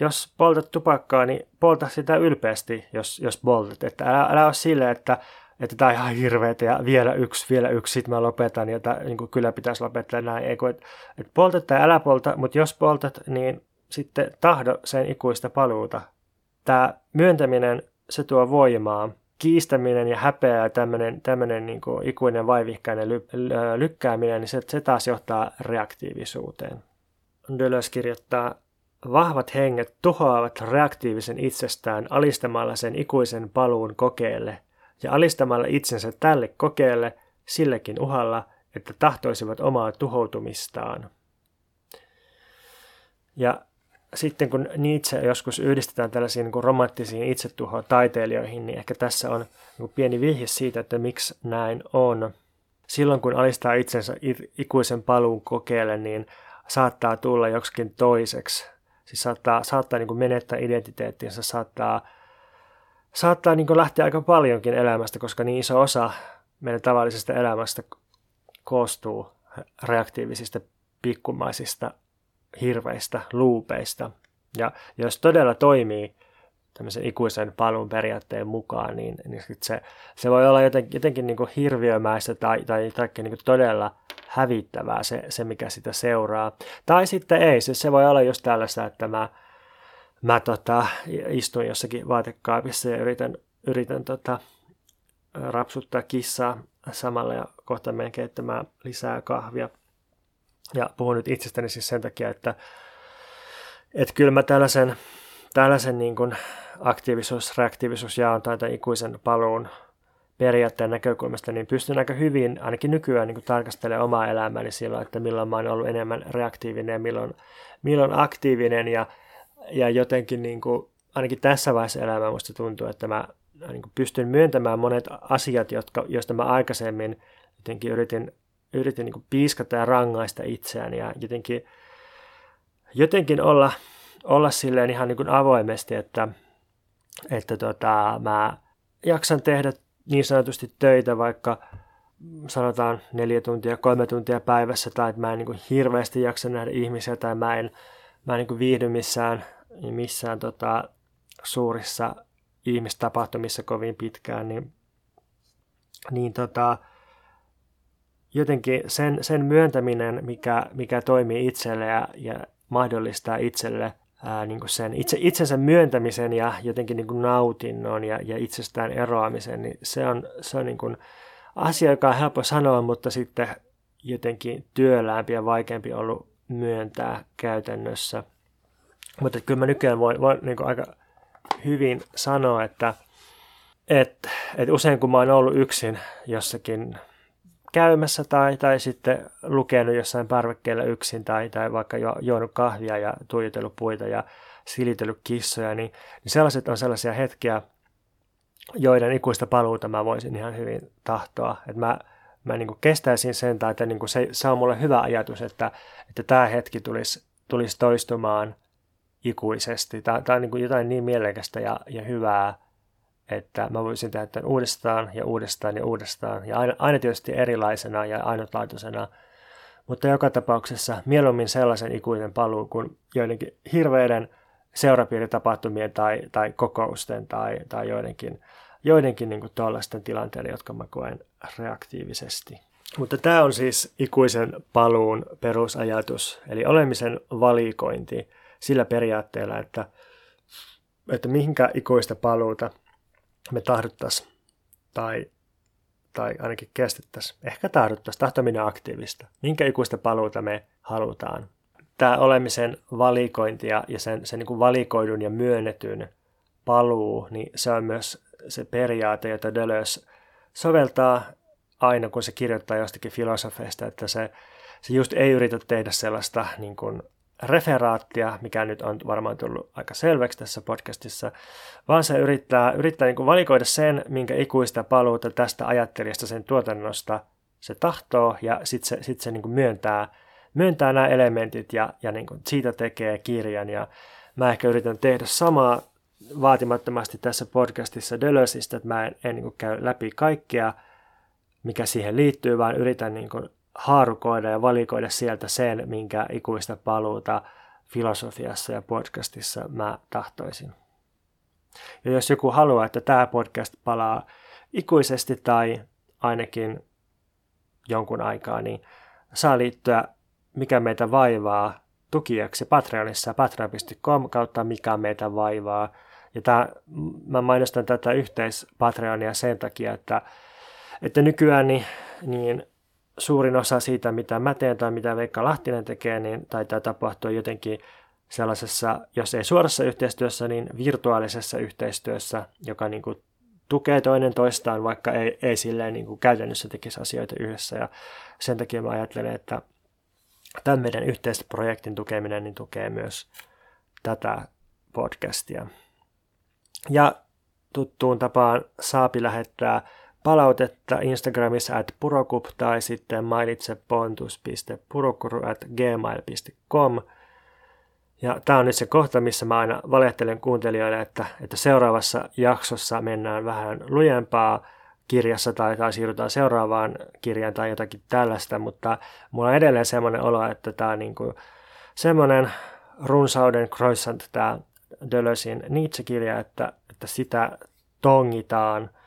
[SPEAKER 1] Jos poltat tupakkaa, niin polta sitä ylpeästi, jos, jos poltat. Että älä, älä ole silleen, että, että tämä on ihan hirveetä ja vielä yksi, vielä yksi, sitten mä lopetan tämä, niin kyllä pitäisi lopettaa näin. Ei, että, että polta tai älä polta, mutta jos poltat, niin sitten tahdo sen ikuista paluuta. Tämä myöntäminen, se tuo voimaa kiistäminen ja häpeä ja tämmöinen, tämmöinen niin kuin ikuinen vaivihkainen ly, lykkääminen, niin se, se taas johtaa reaktiivisuuteen. Deleuze kirjoittaa, vahvat henget tuhoavat reaktiivisen itsestään alistamalla sen ikuisen paluun kokeelle ja alistamalla itsensä tälle kokeelle sillekin uhalla, että tahtoisivat omaa tuhoutumistaan. Ja sitten kun Nietzsche joskus yhdistetään tällaisiin niin romanttisiin itsetuho-taiteilijoihin, niin ehkä tässä on niin pieni vihje siitä, että miksi näin on. Silloin kun alistaa itsensä ikuisen paluun kokeelle, niin saattaa tulla joksikin toiseksi. Siis saattaa, saattaa niin menettää identiteettinsä, saattaa, saattaa niin lähteä aika paljonkin elämästä, koska niin iso osa meidän tavallisesta elämästä koostuu reaktiivisista pikkumaisista hirveistä luupeista. Ja jos todella toimii tämmöisen ikuisen paluun periaatteen mukaan, niin, niin sit se, se voi olla jotenkin, jotenkin niin kuin hirviömäistä tai, tai, tai niin kuin todella hävittävää se, se, mikä sitä seuraa. Tai sitten ei, se, se voi olla just tällaista, että mä, mä tota, istun jossakin vaatekaapissa ja yritän, yritän tota, rapsuttaa kissaa samalla ja kohta menen keittämään lisää kahvia. Ja puhun nyt itsestäni siis sen takia, että, että kyllä mä tällaisen, tällaisen niin kuin aktiivisuus, reaktiivisuus jaon tai tämän ikuisen paluun periaatteen näkökulmasta, niin pystyn aika hyvin, ainakin nykyään, niin kuin tarkastelemaan omaa elämääni silloin, että milloin mä oon ollut enemmän reaktiivinen ja milloin, milloin aktiivinen. Ja, ja jotenkin niin kuin, ainakin tässä vaiheessa elämää musta tuntuu, että mä niin kuin pystyn myöntämään monet asiat, jotka, joista mä aikaisemmin jotenkin yritin, yritin niin piiskata ja rangaista itseään ja jotenkin, jotenkin olla, olla silleen ihan niin avoimesti, että, että tota, mä jaksan tehdä niin sanotusti töitä vaikka sanotaan neljä tuntia, kolme tuntia päivässä tai että mä en niin kuin hirveästi jaksa nähdä ihmisiä tai mä en, mä en niin kuin viihdy missään, missään tota, suurissa ihmistapahtumissa kovin pitkään, niin, niin tota, jotenkin sen, sen myöntäminen, mikä, mikä toimii itselle ja, ja mahdollistaa itselle ää, niin kuin sen itse, itsensä myöntämisen ja jotenkin niin kuin nautinnon ja, ja itsestään eroamisen, niin se on, se on niin kuin asia, joka on helppo sanoa, mutta sitten jotenkin työläämpi ja vaikeampi ollut myöntää käytännössä. Mutta kyllä mä nykyään voin, voin niin aika hyvin sanoa, että et, et usein kun mä oon ollut yksin jossakin käymässä tai, tai sitten lukenut jossain parvekkeella yksin tai, tai vaikka jo, juonut kahvia ja tuijotellut puita ja silitellyt kissoja, niin, niin sellaiset on sellaisia hetkiä, joiden ikuista paluuta mä voisin ihan hyvin tahtoa. Että mä, mä niin kuin kestäisin sen, tai että niin kuin se, se on mulle hyvä ajatus, että, että tämä hetki tulisi, tulisi toistumaan ikuisesti. Tämä, tämä on niin kuin jotain niin mielekästä ja, ja hyvää, että mä voisin tehdä tämän uudestaan ja uudestaan ja uudestaan. Ja aina, aina tietysti erilaisena ja ainutlaatuisena. Mutta joka tapauksessa mieluummin sellaisen ikuinen paluu kuin joidenkin hirveiden seurapiiritapahtumien tai, tai kokousten tai, tai joidenkin, joidenkin niin tuollaisten tilanteiden, jotka mä koen reaktiivisesti. Mutta tämä on siis ikuisen paluun perusajatus, eli olemisen valikointi sillä periaatteella, että, että mihinkä ikuista paluuta me tahdottaisiin tai, tai ainakin kestettäisiin. Ehkä tahdottaisiin, tahtominen aktiivista. Minkä ikuista paluuta me halutaan. Tämä olemisen valikointi ja, sen, sen niin kuin valikoidun ja myönnetyn paluu, niin se on myös se periaate, jota Deleuze soveltaa aina, kun se kirjoittaa jostakin filosofeista, että se, se just ei yritä tehdä sellaista niin kuin referaattia, mikä nyt on varmaan tullut aika selväksi tässä podcastissa, vaan se yrittää, yrittää niin kuin valikoida sen, minkä ikuista paluuta tästä ajattelijasta sen tuotannosta se tahtoo, ja sitten se, sit se niin kuin myöntää, myöntää nämä elementit ja, ja niin kuin siitä tekee kirjan. Ja mä ehkä yritän tehdä samaa vaatimattomasti tässä podcastissa Deleuzeista, että mä en, en niin kuin käy läpi kaikkea, mikä siihen liittyy, vaan yritän niin kuin haarukoida ja valikoida sieltä sen, minkä ikuista paluuta filosofiassa ja podcastissa mä tahtoisin. Ja jos joku haluaa, että tämä podcast palaa ikuisesti tai ainakin jonkun aikaa, niin saa liittyä Mikä meitä vaivaa tukijaksi Patreonissa patreon.com kautta Mikä meitä vaivaa. Ja tää, mä mainostan tätä yhteispatreonia sen takia, että, että nykyään niin, niin suurin osa siitä, mitä mä teen tai mitä Veikka Lahtinen tekee, niin taitaa tapahtua jotenkin sellaisessa, jos ei suorassa yhteistyössä, niin virtuaalisessa yhteistyössä, joka niin kuin tukee toinen toistaan, vaikka ei, ei silleen niin kuin käytännössä tekisi asioita yhdessä. Ja sen takia mä ajattelen, että tämän meidän yhteisprojektin tukeminen niin tukee myös tätä podcastia. Ja tuttuun tapaan saapi lähettää palautetta Instagramissa at purokup tai sitten mailitse pontus.purokuru at gmail.com. Ja tämä on nyt se kohta, missä mä aina valehtelen kuuntelijoille, että, että seuraavassa jaksossa mennään vähän lujempaa kirjassa tai, tai siirrytään seuraavaan kirjaan tai jotakin tällaista, mutta mulla on edelleen semmoinen olo, että tämä on niin kuin semmoinen runsauden croissant, tämä Deleuzein Nietzsche-kirja, että, että sitä tongitaan –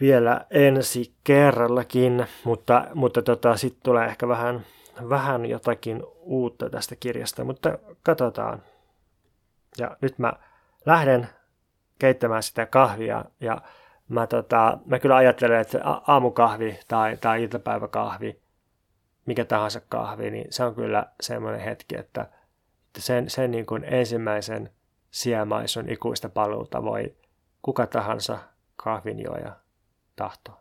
[SPEAKER 1] vielä ensi kerrallakin, mutta, mutta tota, sitten tulee ehkä vähän, vähän jotakin uutta tästä kirjasta, mutta katsotaan. Ja nyt mä lähden keittämään sitä kahvia ja mä, tota, mä kyllä ajattelen, että aamukahvi tai, tai iltapäiväkahvi, mikä tahansa kahvi, niin se on kyllä semmoinen hetki, että sen, sen niin kuin ensimmäisen siemaisun ikuista paluuta voi kuka tahansa kahvinjoja tahtoa.